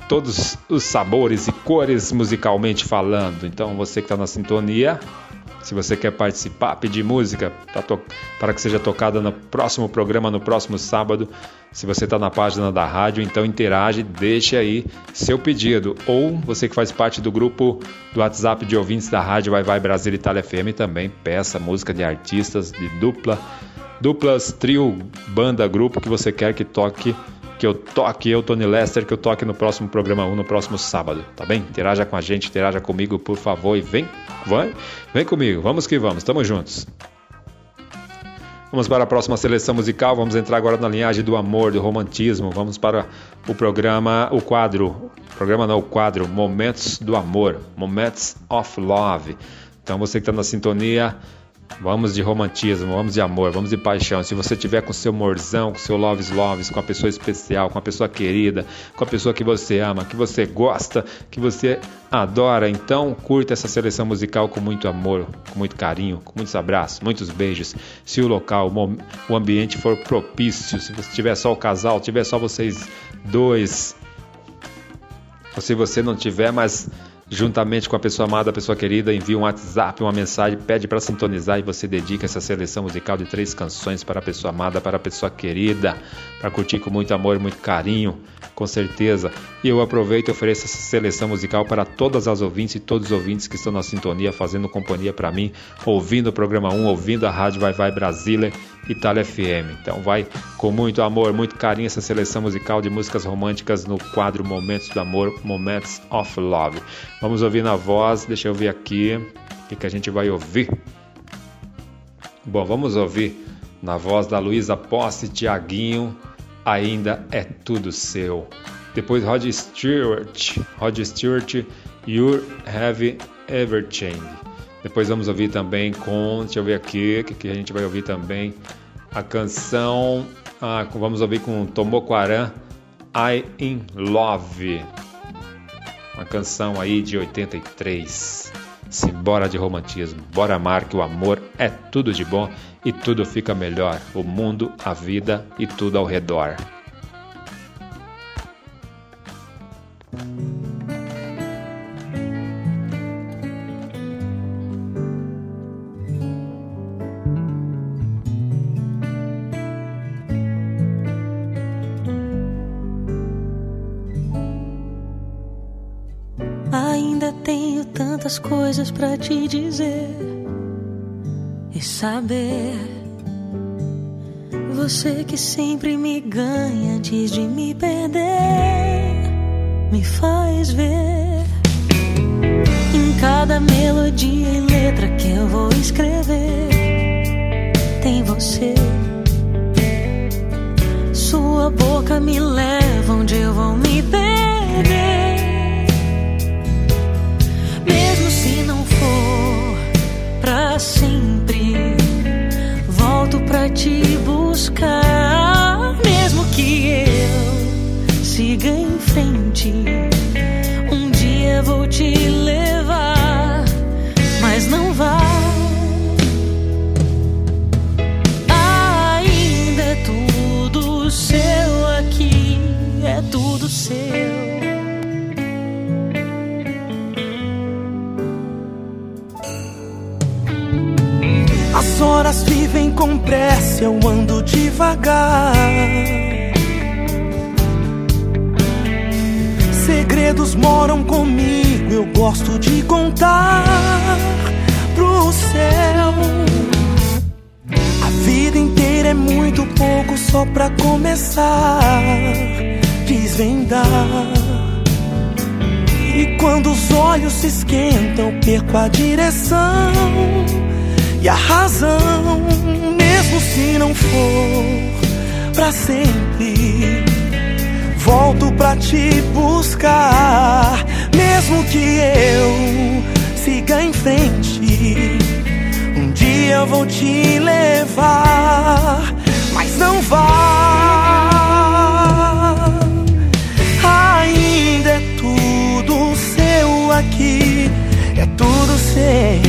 D: todos os sabores e cores musicalmente falando. Então, você que está na sintonia, se você quer participar, pedir música para que seja tocada no próximo programa, no próximo sábado, se você está na página da rádio, então interage, deixe aí seu pedido. Ou você que faz parte do grupo do WhatsApp de ouvintes da rádio Vai Vai Brasil Itália FM, também peça música de artistas, de dupla, duplas, trio, banda, grupo que você quer que toque que eu toque, eu, Tony Lester, que eu toque no próximo programa 1, no próximo sábado, tá bem? Interaja com a gente, interaja comigo, por favor, e vem, vai, vem comigo, vamos que vamos, tamo juntos. Vamos para a próxima seleção musical, vamos entrar agora na linhagem do amor, do romantismo, vamos para o programa, o quadro, programa não, o quadro Momentos do Amor, Moments of Love. Então você que está na sintonia, Vamos de romantismo, vamos de amor, vamos de paixão. Se você tiver com seu morzão, com seu loves loves, com a pessoa especial, com a pessoa querida, com a pessoa que você ama, que você gosta, que você adora, então curta essa seleção musical com muito amor, com muito carinho, com muitos abraços, muitos beijos. Se o local, o ambiente for propício, se você tiver só o casal, tiver só vocês dois, ou se você não tiver, mas juntamente com a pessoa amada, a pessoa querida, envia um WhatsApp, uma mensagem, pede para sintonizar e você dedica essa seleção musical de três canções para a pessoa amada, para a pessoa querida, para curtir com muito amor e muito carinho, com certeza. E eu aproveito e ofereço essa seleção musical para todas as ouvintes e todos os ouvintes que estão na sintonia, fazendo companhia para mim, ouvindo o programa 1, ouvindo a Rádio Vai Vai Brasília Itália FM. Então vai com muito amor, muito carinho essa seleção musical de músicas românticas no quadro Momentos do Amor, Moments of Love. Vamos ouvir na voz, deixa eu ver aqui o que, que a gente vai ouvir. Bom, vamos ouvir na voz da Luísa Posse, Tiaguinho, Ainda é Tudo Seu. Depois Rod Stewart, Rod Stewart, You Have Everything. Depois vamos ouvir também com, deixa eu ver aqui, que, que a gente vai ouvir também, a canção, ah, vamos ouvir com Tomoquaran, I In Love, uma canção aí de 83. Simbora de romantismo, bora amar que o amor é tudo de bom e tudo fica melhor, o mundo, a vida e tudo ao redor.
E: Tantas coisas para te dizer e saber. Você que sempre me ganha antes de me perder, me faz ver em cada melodia e letra que eu vou escrever. Tem você, sua boca me leva onde eu vou me perder. Sempre. Volto pra te buscar, mesmo que eu siga em frente. Um dia vou te levar, mas não vai. Ainda é tudo seu aqui, é tudo
M: As horas vivem com pressa, eu ando devagar. Segredos moram comigo, eu gosto de contar pro céu. A vida inteira é muito pouco só pra começar, desvendar. E quando os olhos se esquentam, perco a direção e a razão, mesmo se não for para sempre. Volto pra te buscar, mesmo que eu siga em frente. Um dia eu vou te levar, mas não vá. Ainda é tudo seu aqui
P: say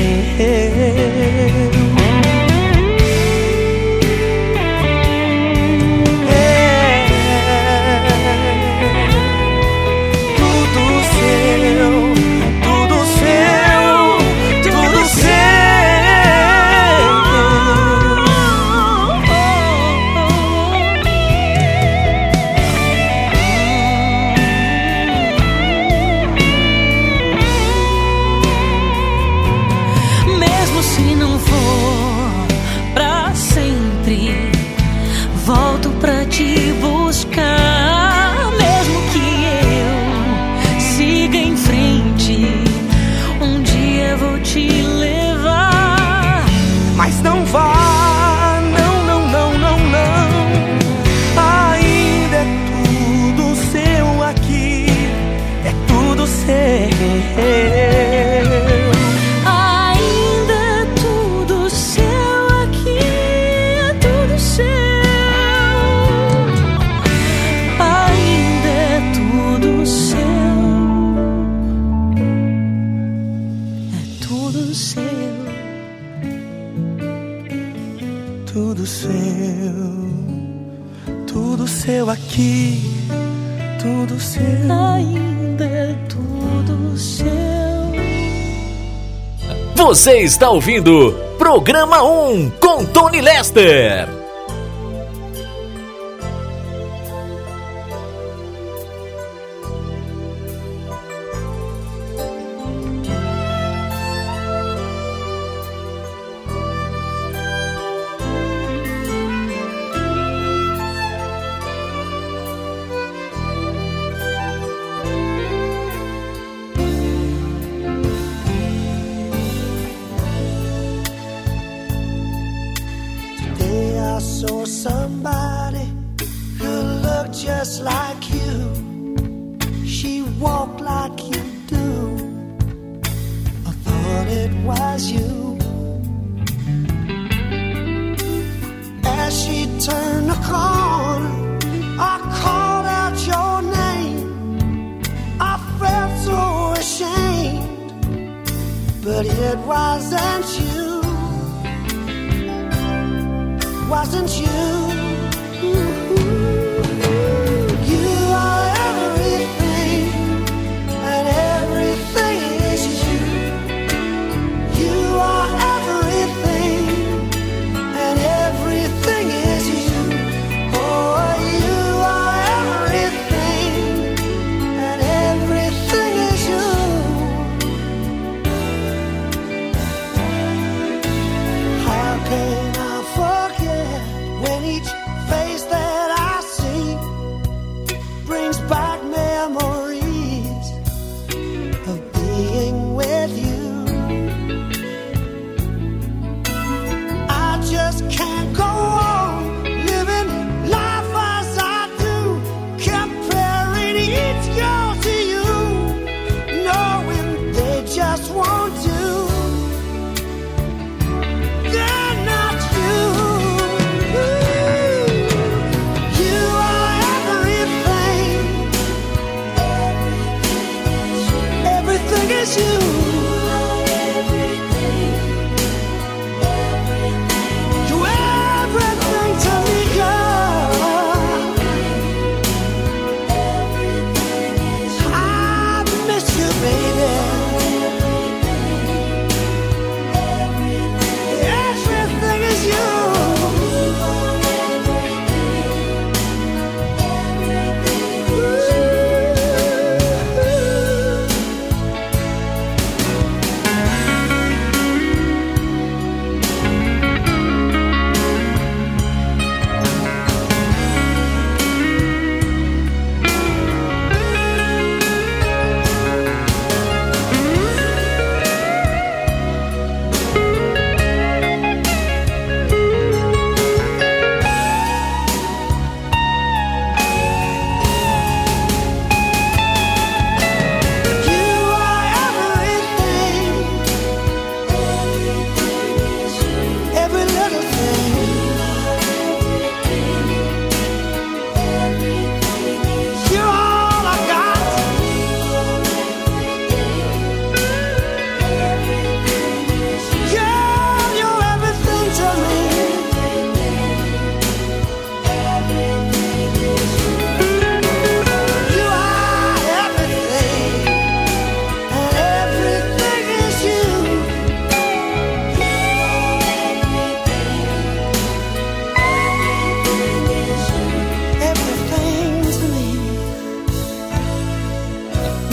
P: Está ouvindo Programa 1 com Tony Lester.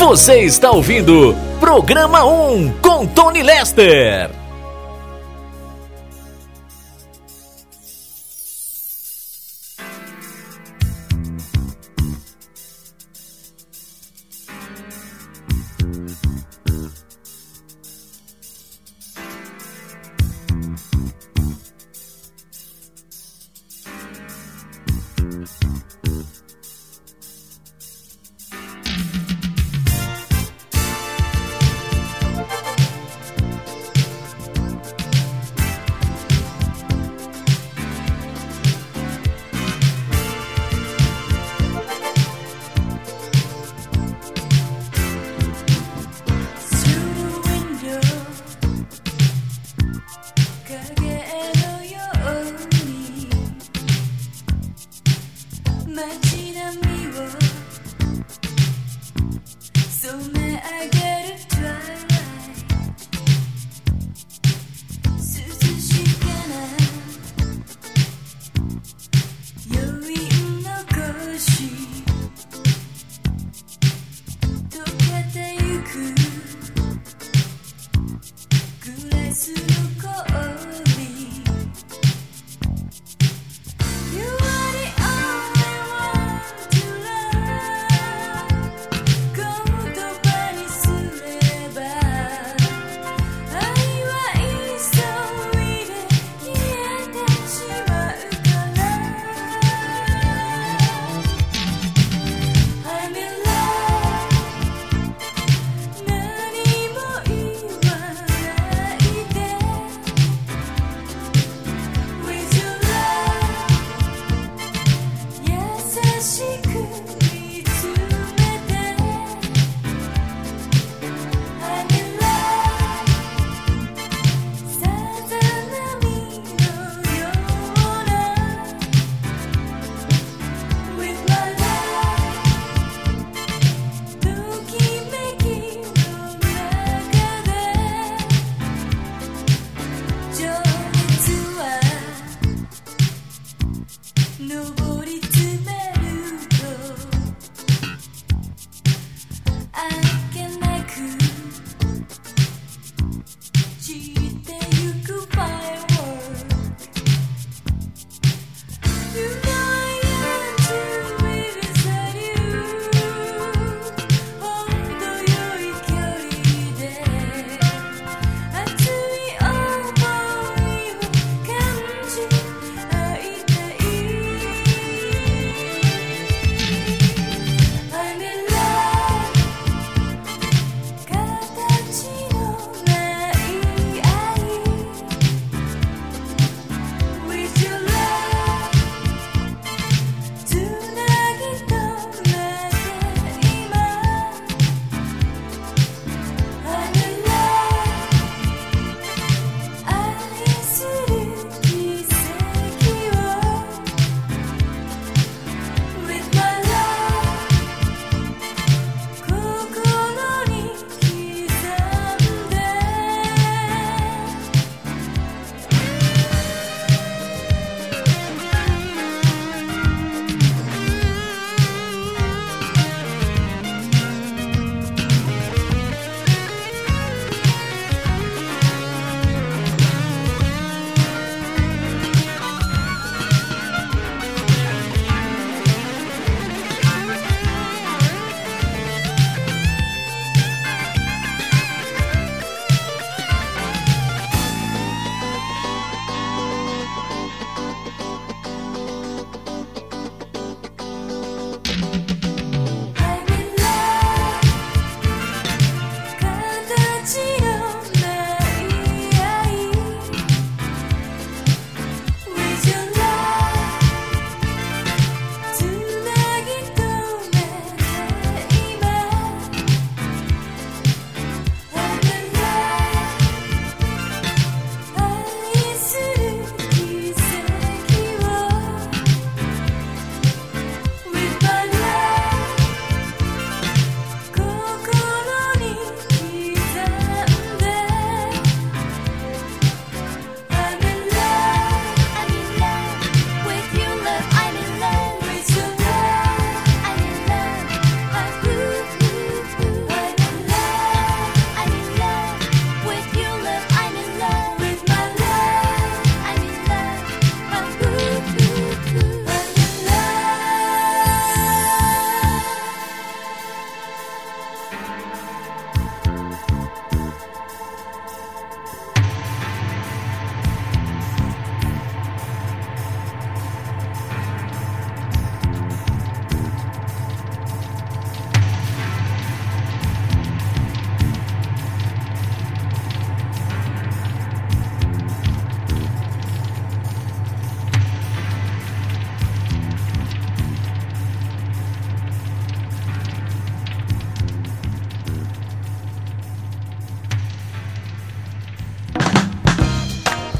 A: Você está ouvindo Programa 1 com Tony Lester.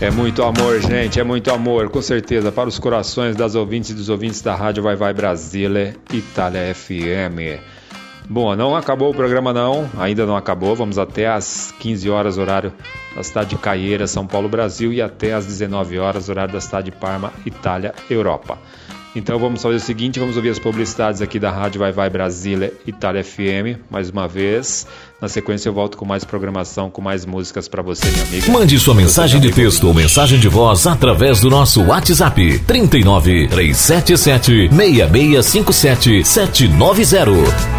D: É muito amor, gente, é muito amor, com certeza, para os corações das ouvintes e dos ouvintes da Rádio Vai Vai Brasília, Itália FM. Bom, não acabou o programa não, ainda não acabou, vamos até às 15 horas, horário da cidade de Caieira, São Paulo, Brasil, e até às 19 horas, horário da cidade de Parma, Itália, Europa. Então vamos fazer o seguinte, vamos ouvir as publicidades aqui da Rádio Vai Vai Brasília, Itália FM, mais uma vez. Na sequência eu volto com mais programação, com mais músicas para você, minha amiga.
G: Mande sua mensagem de texto ou mensagem de voz através do nosso WhatsApp 39 377 6657 790.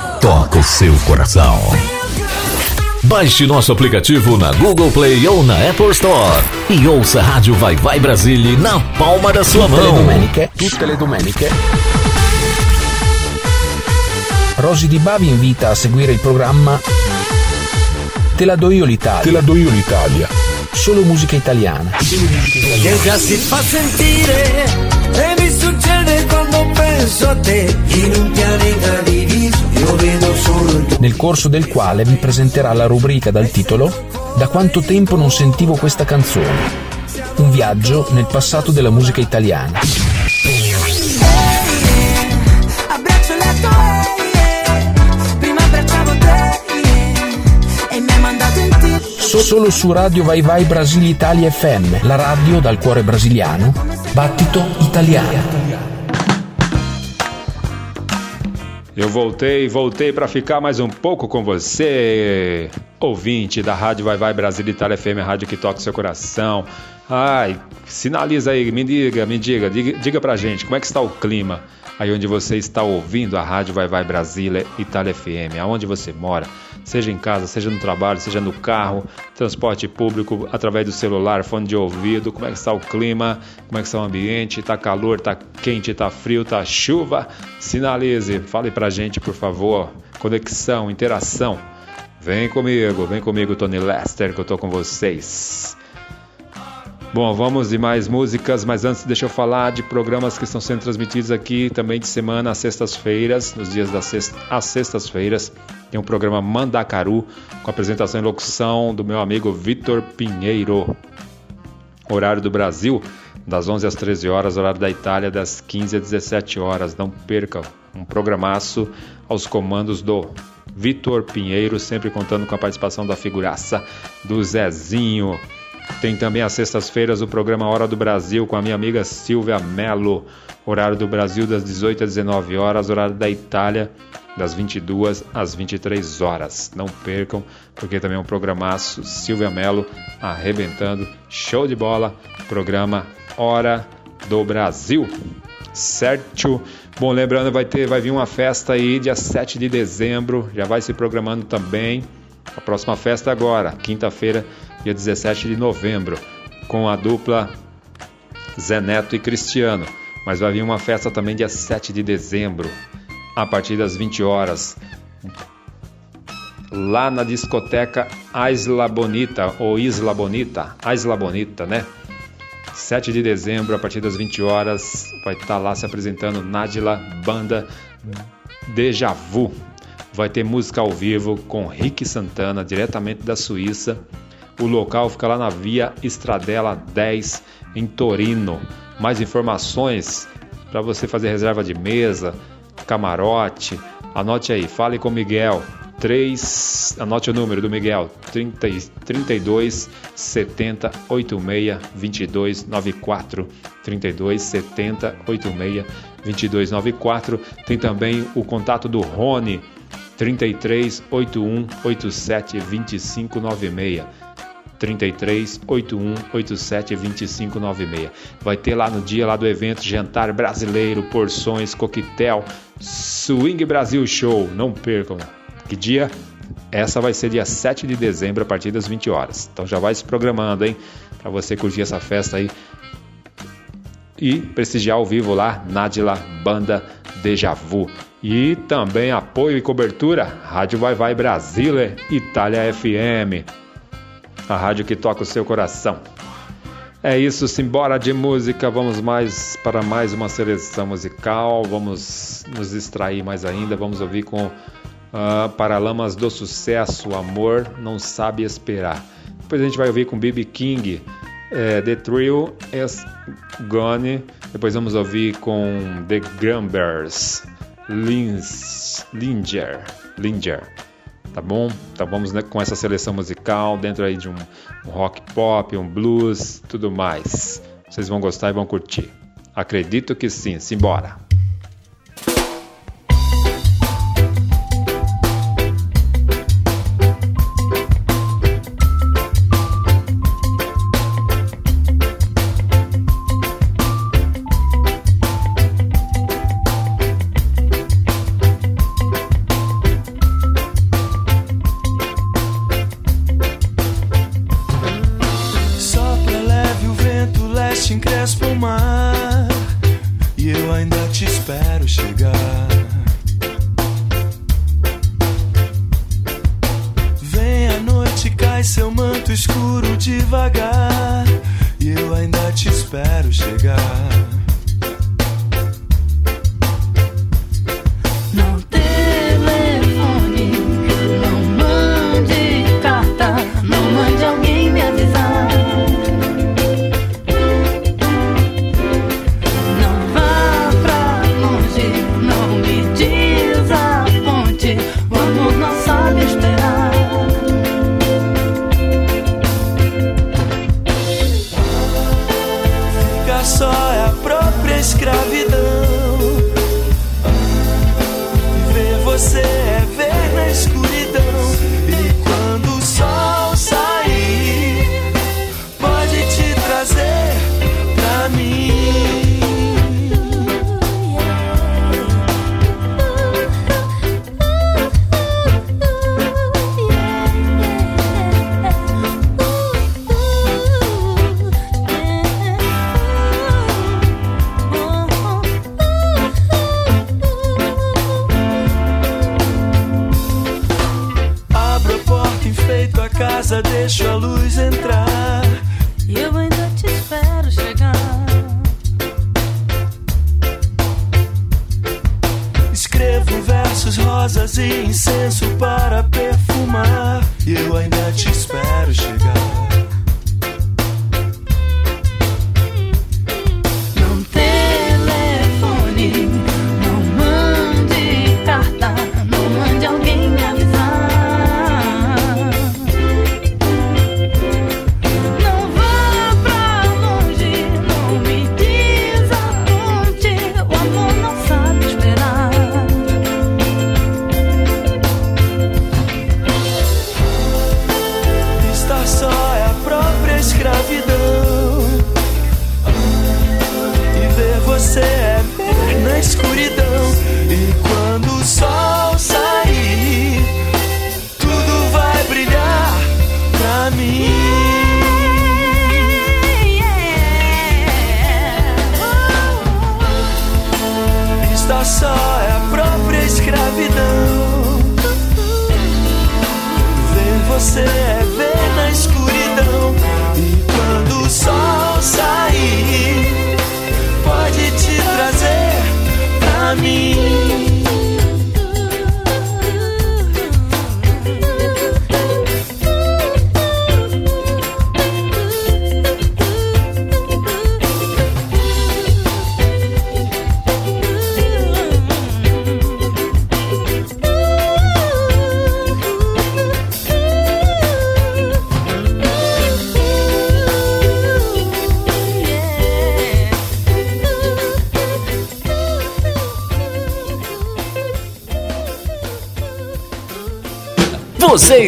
G: toca o seu coração. Baixe nosso aplicativo na Google Play ou na Apple Store e ouça a Rádio Vai Vai Brasília na palma da sua
B: Tutte le
G: mão.
B: domeniche, tutte le domeniche. Rosy Di Bavi invita a seguire il programma Te la do io l'Italia. Te la do io l'Italia. Solo musica italiana.
M: che già si fa sentire e mi succede quando penso a te in un pianeta diviso
B: Nel corso del quale vi presenterà la rubrica dal titolo Da quanto tempo non sentivo questa canzone. Un viaggio nel passato della musica italiana. Solo su Radio Vai Vai Brasile Italia FM, la radio dal cuore brasiliano, battito italiano.
D: Eu voltei, voltei para ficar mais um pouco com você, ouvinte da Rádio Vai Vai Brasil Itália FM, a rádio que toca o seu coração. Ai, sinaliza aí, me diga, me diga, diga, diga pra gente como é que está o clima aí onde você está ouvindo a Rádio Vai Vai Brasília Itália FM, aonde você mora, seja em casa, seja no trabalho, seja no carro, transporte público, através do celular, fone de ouvido, como é que está o clima, como é que está o ambiente, tá calor, tá quente, tá frio, tá chuva, sinalize, fale pra gente, por favor, conexão, interação, vem comigo, vem comigo, Tony Lester, que eu tô com vocês. Bom, vamos de mais músicas, mas antes deixa eu falar de programas que estão sendo transmitidos aqui também de semana às sextas-feiras, nos dias das sexta, sextas-feiras. Tem um programa Mandacaru com apresentação e locução do meu amigo Vitor Pinheiro. Horário do Brasil, das 11 às 13 horas, horário da Itália, das 15 às 17 horas. Não perca um programaço aos comandos do Vitor Pinheiro, sempre contando com a participação da figuraça do Zezinho. Tem também às sextas-feiras o programa Hora do Brasil com a minha amiga Silvia Mello. Horário do Brasil das 18 às 19 horas, horário da Itália das 22 às 23 horas. Não percam, porque também é um programaço. Silvia Mello arrebentando. Show de bola. Programa Hora do Brasil. Certo? Bom, lembrando, vai ter, vai vir uma festa aí dia 7 de dezembro. Já vai se programando também. A próxima festa agora, quinta-feira, dia 17 de novembro, com a dupla Zé Neto e Cristiano. Mas vai vir uma festa também dia 7 de dezembro, a partir das 20 horas. Lá na discoteca Isla Bonita, ou Isla Bonita, Isla Bonita, né? 7 de dezembro, a partir das 20 horas, vai estar lá se apresentando Nadila Banda Deja Vu. Vai ter música ao vivo com Rick Santana, diretamente da Suíça. O local fica lá na Via Estradela 10, em Torino. Mais informações para você fazer reserva de mesa, camarote. Anote aí, fale com Miguel. 3, anote o número do Miguel: 30, 32 70 86 22 94. 32 70 86 22 94. Tem também o contato do Rony: 33 81 87 25 96. 33 81 87 25 96. Vai ter lá no dia lá do evento jantar brasileiro, porções, coquetel, Swing Brasil Show. Não percam. Que dia?
Q: Essa vai ser dia 7 de dezembro, a partir das 20 horas. Então já vai se programando, hein? Para você curtir essa festa aí e prestigiar ao vivo lá, Nadila Banda Deja Vu. E também apoio e cobertura, Rádio Vai Vai Brasília, Itália FM, a rádio que toca o seu coração. É isso, simbora de música, vamos mais para mais uma seleção musical, vamos nos distrair mais ainda, vamos ouvir com uh, Paralamas do Sucesso, Amor Não Sabe Esperar. Depois a gente vai ouvir com BB King, é, The Thrill is Gone. Depois vamos ouvir com The Grumbers, Linger, Linger. Tá bom? Então vamos né, com essa seleção musical dentro aí de um, um rock pop, um blues, tudo mais. Vocês vão gostar e vão curtir. Acredito que sim. Simbora!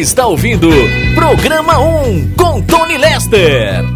G: Está ouvindo Programa 1 com Tony Lester.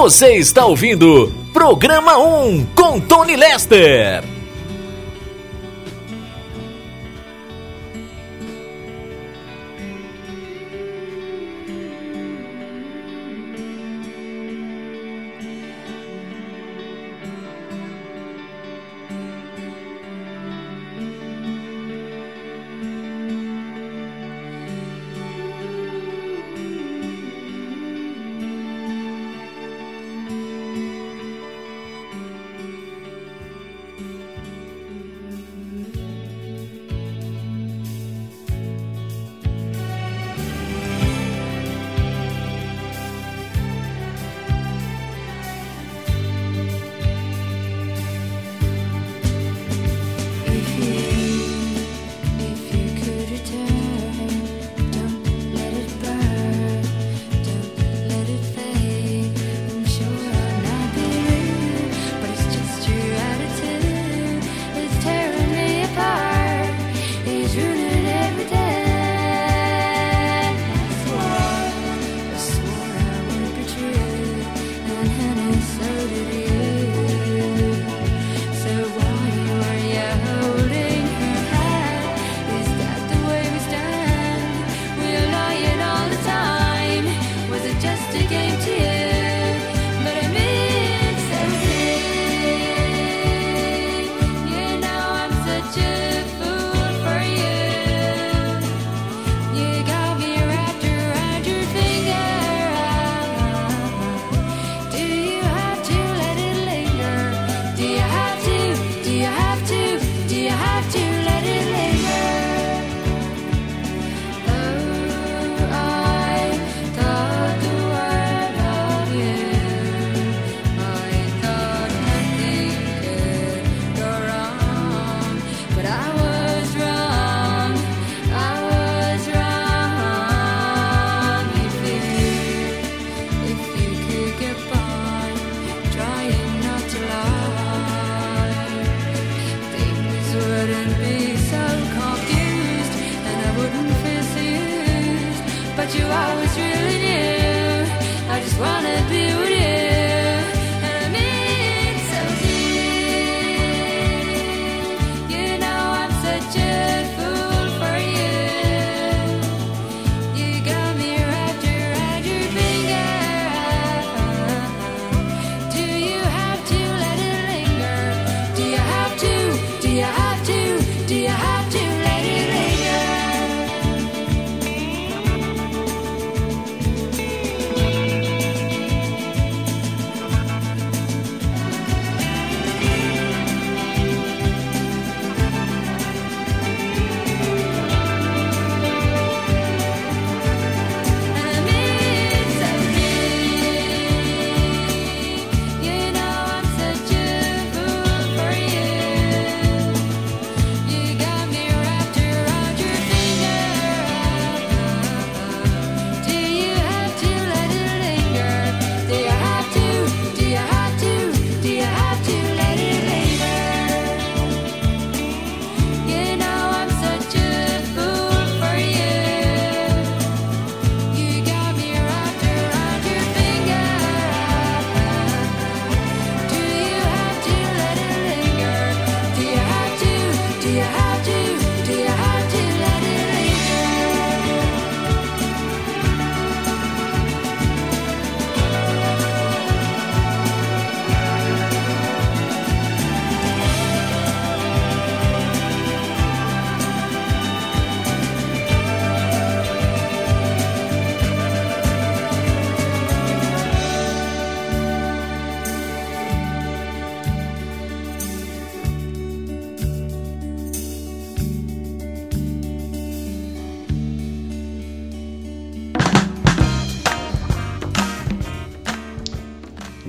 A: Você está ouvindo Programa 1 com Tony Lester.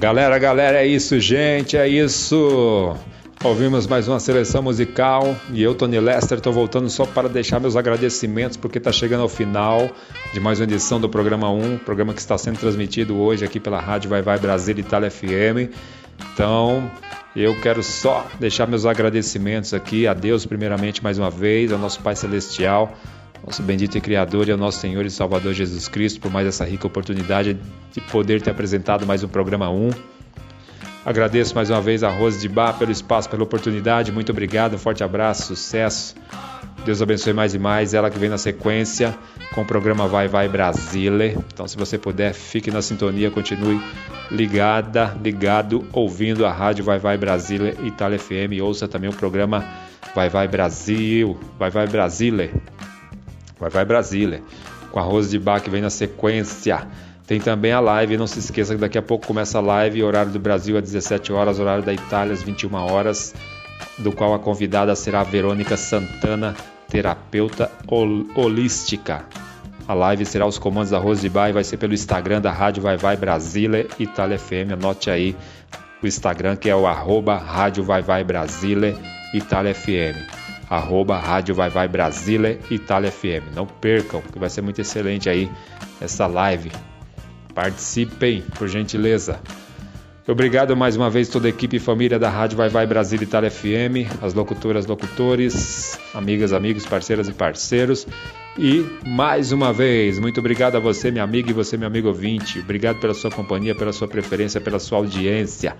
D: Galera, galera, é isso, gente, é isso. Ouvimos mais uma seleção musical e eu, Tony Lester, estou voltando só para deixar meus agradecimentos porque está chegando ao final de mais uma edição do programa 1, programa que está sendo transmitido hoje aqui pela Rádio Vai Vai Brasil Itália FM. Então, eu quero só deixar meus agradecimentos aqui a Deus, primeiramente, mais uma vez, ao nosso Pai Celestial, nosso bendito e Criador e ao nosso Senhor e Salvador Jesus Cristo, por mais essa rica oportunidade de poder ter apresentado mais um programa 1. Agradeço mais uma vez a Rose de Bar pelo espaço, pela oportunidade. Muito obrigado, um forte abraço, sucesso. Deus abençoe mais e mais. Ela que vem na sequência com o programa Vai Vai Brasile. Então, se você puder, fique na sintonia, continue ligada, ligado, ouvindo a rádio Vai Vai Brasile Itália FM. Ouça também o programa Vai Vai Brasil, Vai Vai Brasile. Vai Vai Brasile. Com a Rose de Bar que vem na sequência. Tem também a live, não se esqueça que daqui a pouco começa a live, horário do Brasil às 17 horas, horário da Itália às 21 horas, do qual a convidada será a Verônica Santana, terapeuta hol holística. A live será os comandos da Rose de Bar e vai ser pelo Instagram da Rádio Vai Vai Brasília Itália FM. Anote aí o Instagram que é o arroba Rádio Vai Vai Brasília Itália FM. Arroba Rádio Vai Vai Brasília Itália FM. Não percam, que vai ser muito excelente aí essa live. Participem, por gentileza. Obrigado mais uma vez toda a equipe e família da Rádio Vai Vai Brasil Itália FM, as locutoras, locutores, amigas, amigos, parceiras e parceiros. E mais uma vez, muito obrigado a você, minha amiga, e você, meu amigo ouvinte. Obrigado pela sua companhia, pela sua preferência, pela sua audiência.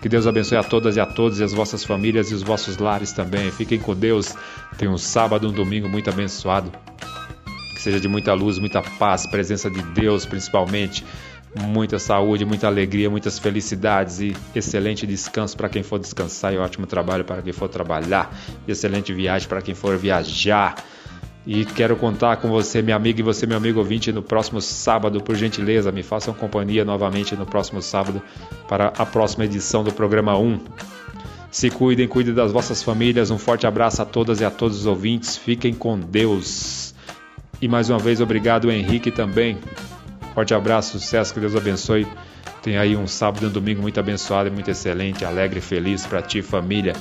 D: Que Deus abençoe a todas e a todos e as vossas famílias e os vossos lares também. Fiquem com Deus. Tenham um sábado, um domingo muito abençoado. Que seja de muita luz, muita paz, presença de Deus principalmente muita saúde, muita alegria, muitas felicidades e excelente descanso para quem for descansar e ótimo trabalho para quem for trabalhar, e excelente viagem para quem for viajar. E quero contar com você, minha amiga, e você, meu amigo ouvinte, no próximo sábado, por gentileza, me façam companhia novamente no próximo sábado para a próxima edição do programa 1. Se cuidem, cuidem das vossas famílias. Um forte abraço a todas e a todos os ouvintes. Fiquem com Deus. E mais uma vez, obrigado, Henrique, também Forte abraço, sucesso, que Deus abençoe. Tem aí um sábado e um domingo muito abençoado, muito excelente, alegre e feliz para ti, família.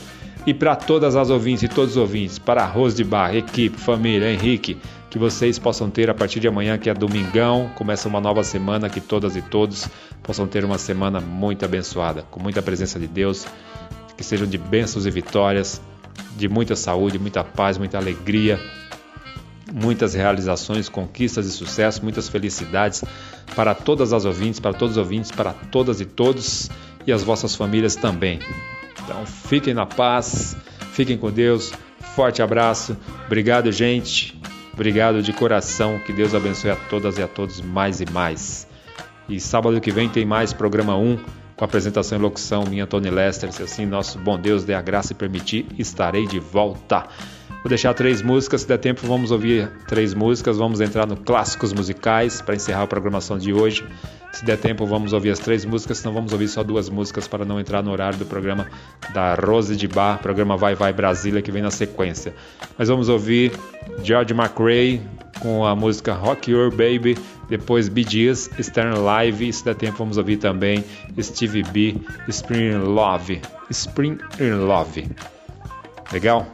D: E para todas as ouvintes e todos os ouvintes, para Rose de Bar, equipe, família, Henrique, que vocês possam ter a partir de amanhã, que é domingão, começa uma nova semana, que todas e todos possam ter uma semana muito abençoada, com muita presença de Deus, que sejam de bênçãos e vitórias, de muita saúde, muita paz, muita alegria muitas realizações, conquistas e sucesso, muitas felicidades para todas as ouvintes, para todos os ouvintes, para todas e todos e as vossas famílias também. Então fiquem na paz, fiquem com Deus. Forte abraço. Obrigado, gente. Obrigado de coração. Que Deus abençoe a todas e a todos mais e mais. E sábado que vem tem mais programa 1 com apresentação e locução minha Tony Lester. Se assim nosso bom Deus dê a graça e permitir, estarei de volta. Vou deixar três músicas, se der tempo vamos ouvir três músicas, vamos entrar no clássicos musicais para encerrar a programação de hoje. Se der tempo vamos ouvir as três músicas, senão vamos ouvir só duas músicas para não entrar no horário do programa da Rose de Bar, programa Vai Vai Brasília que vem na sequência. Mas vamos ouvir George McRae com a música Rock Your Baby, depois Bee Gees, Stern Live, se der tempo vamos ouvir também Stevie B, Spring in Love, Spring in Love. Legal?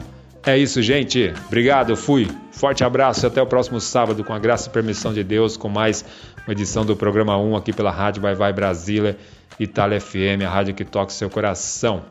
D: É isso, gente. Obrigado, fui. Forte abraço e até o próximo sábado, com a graça e permissão de Deus, com mais uma edição do programa 1 aqui pela Rádio Vai Vai Brasília, Itália FM, a rádio que toca seu coração.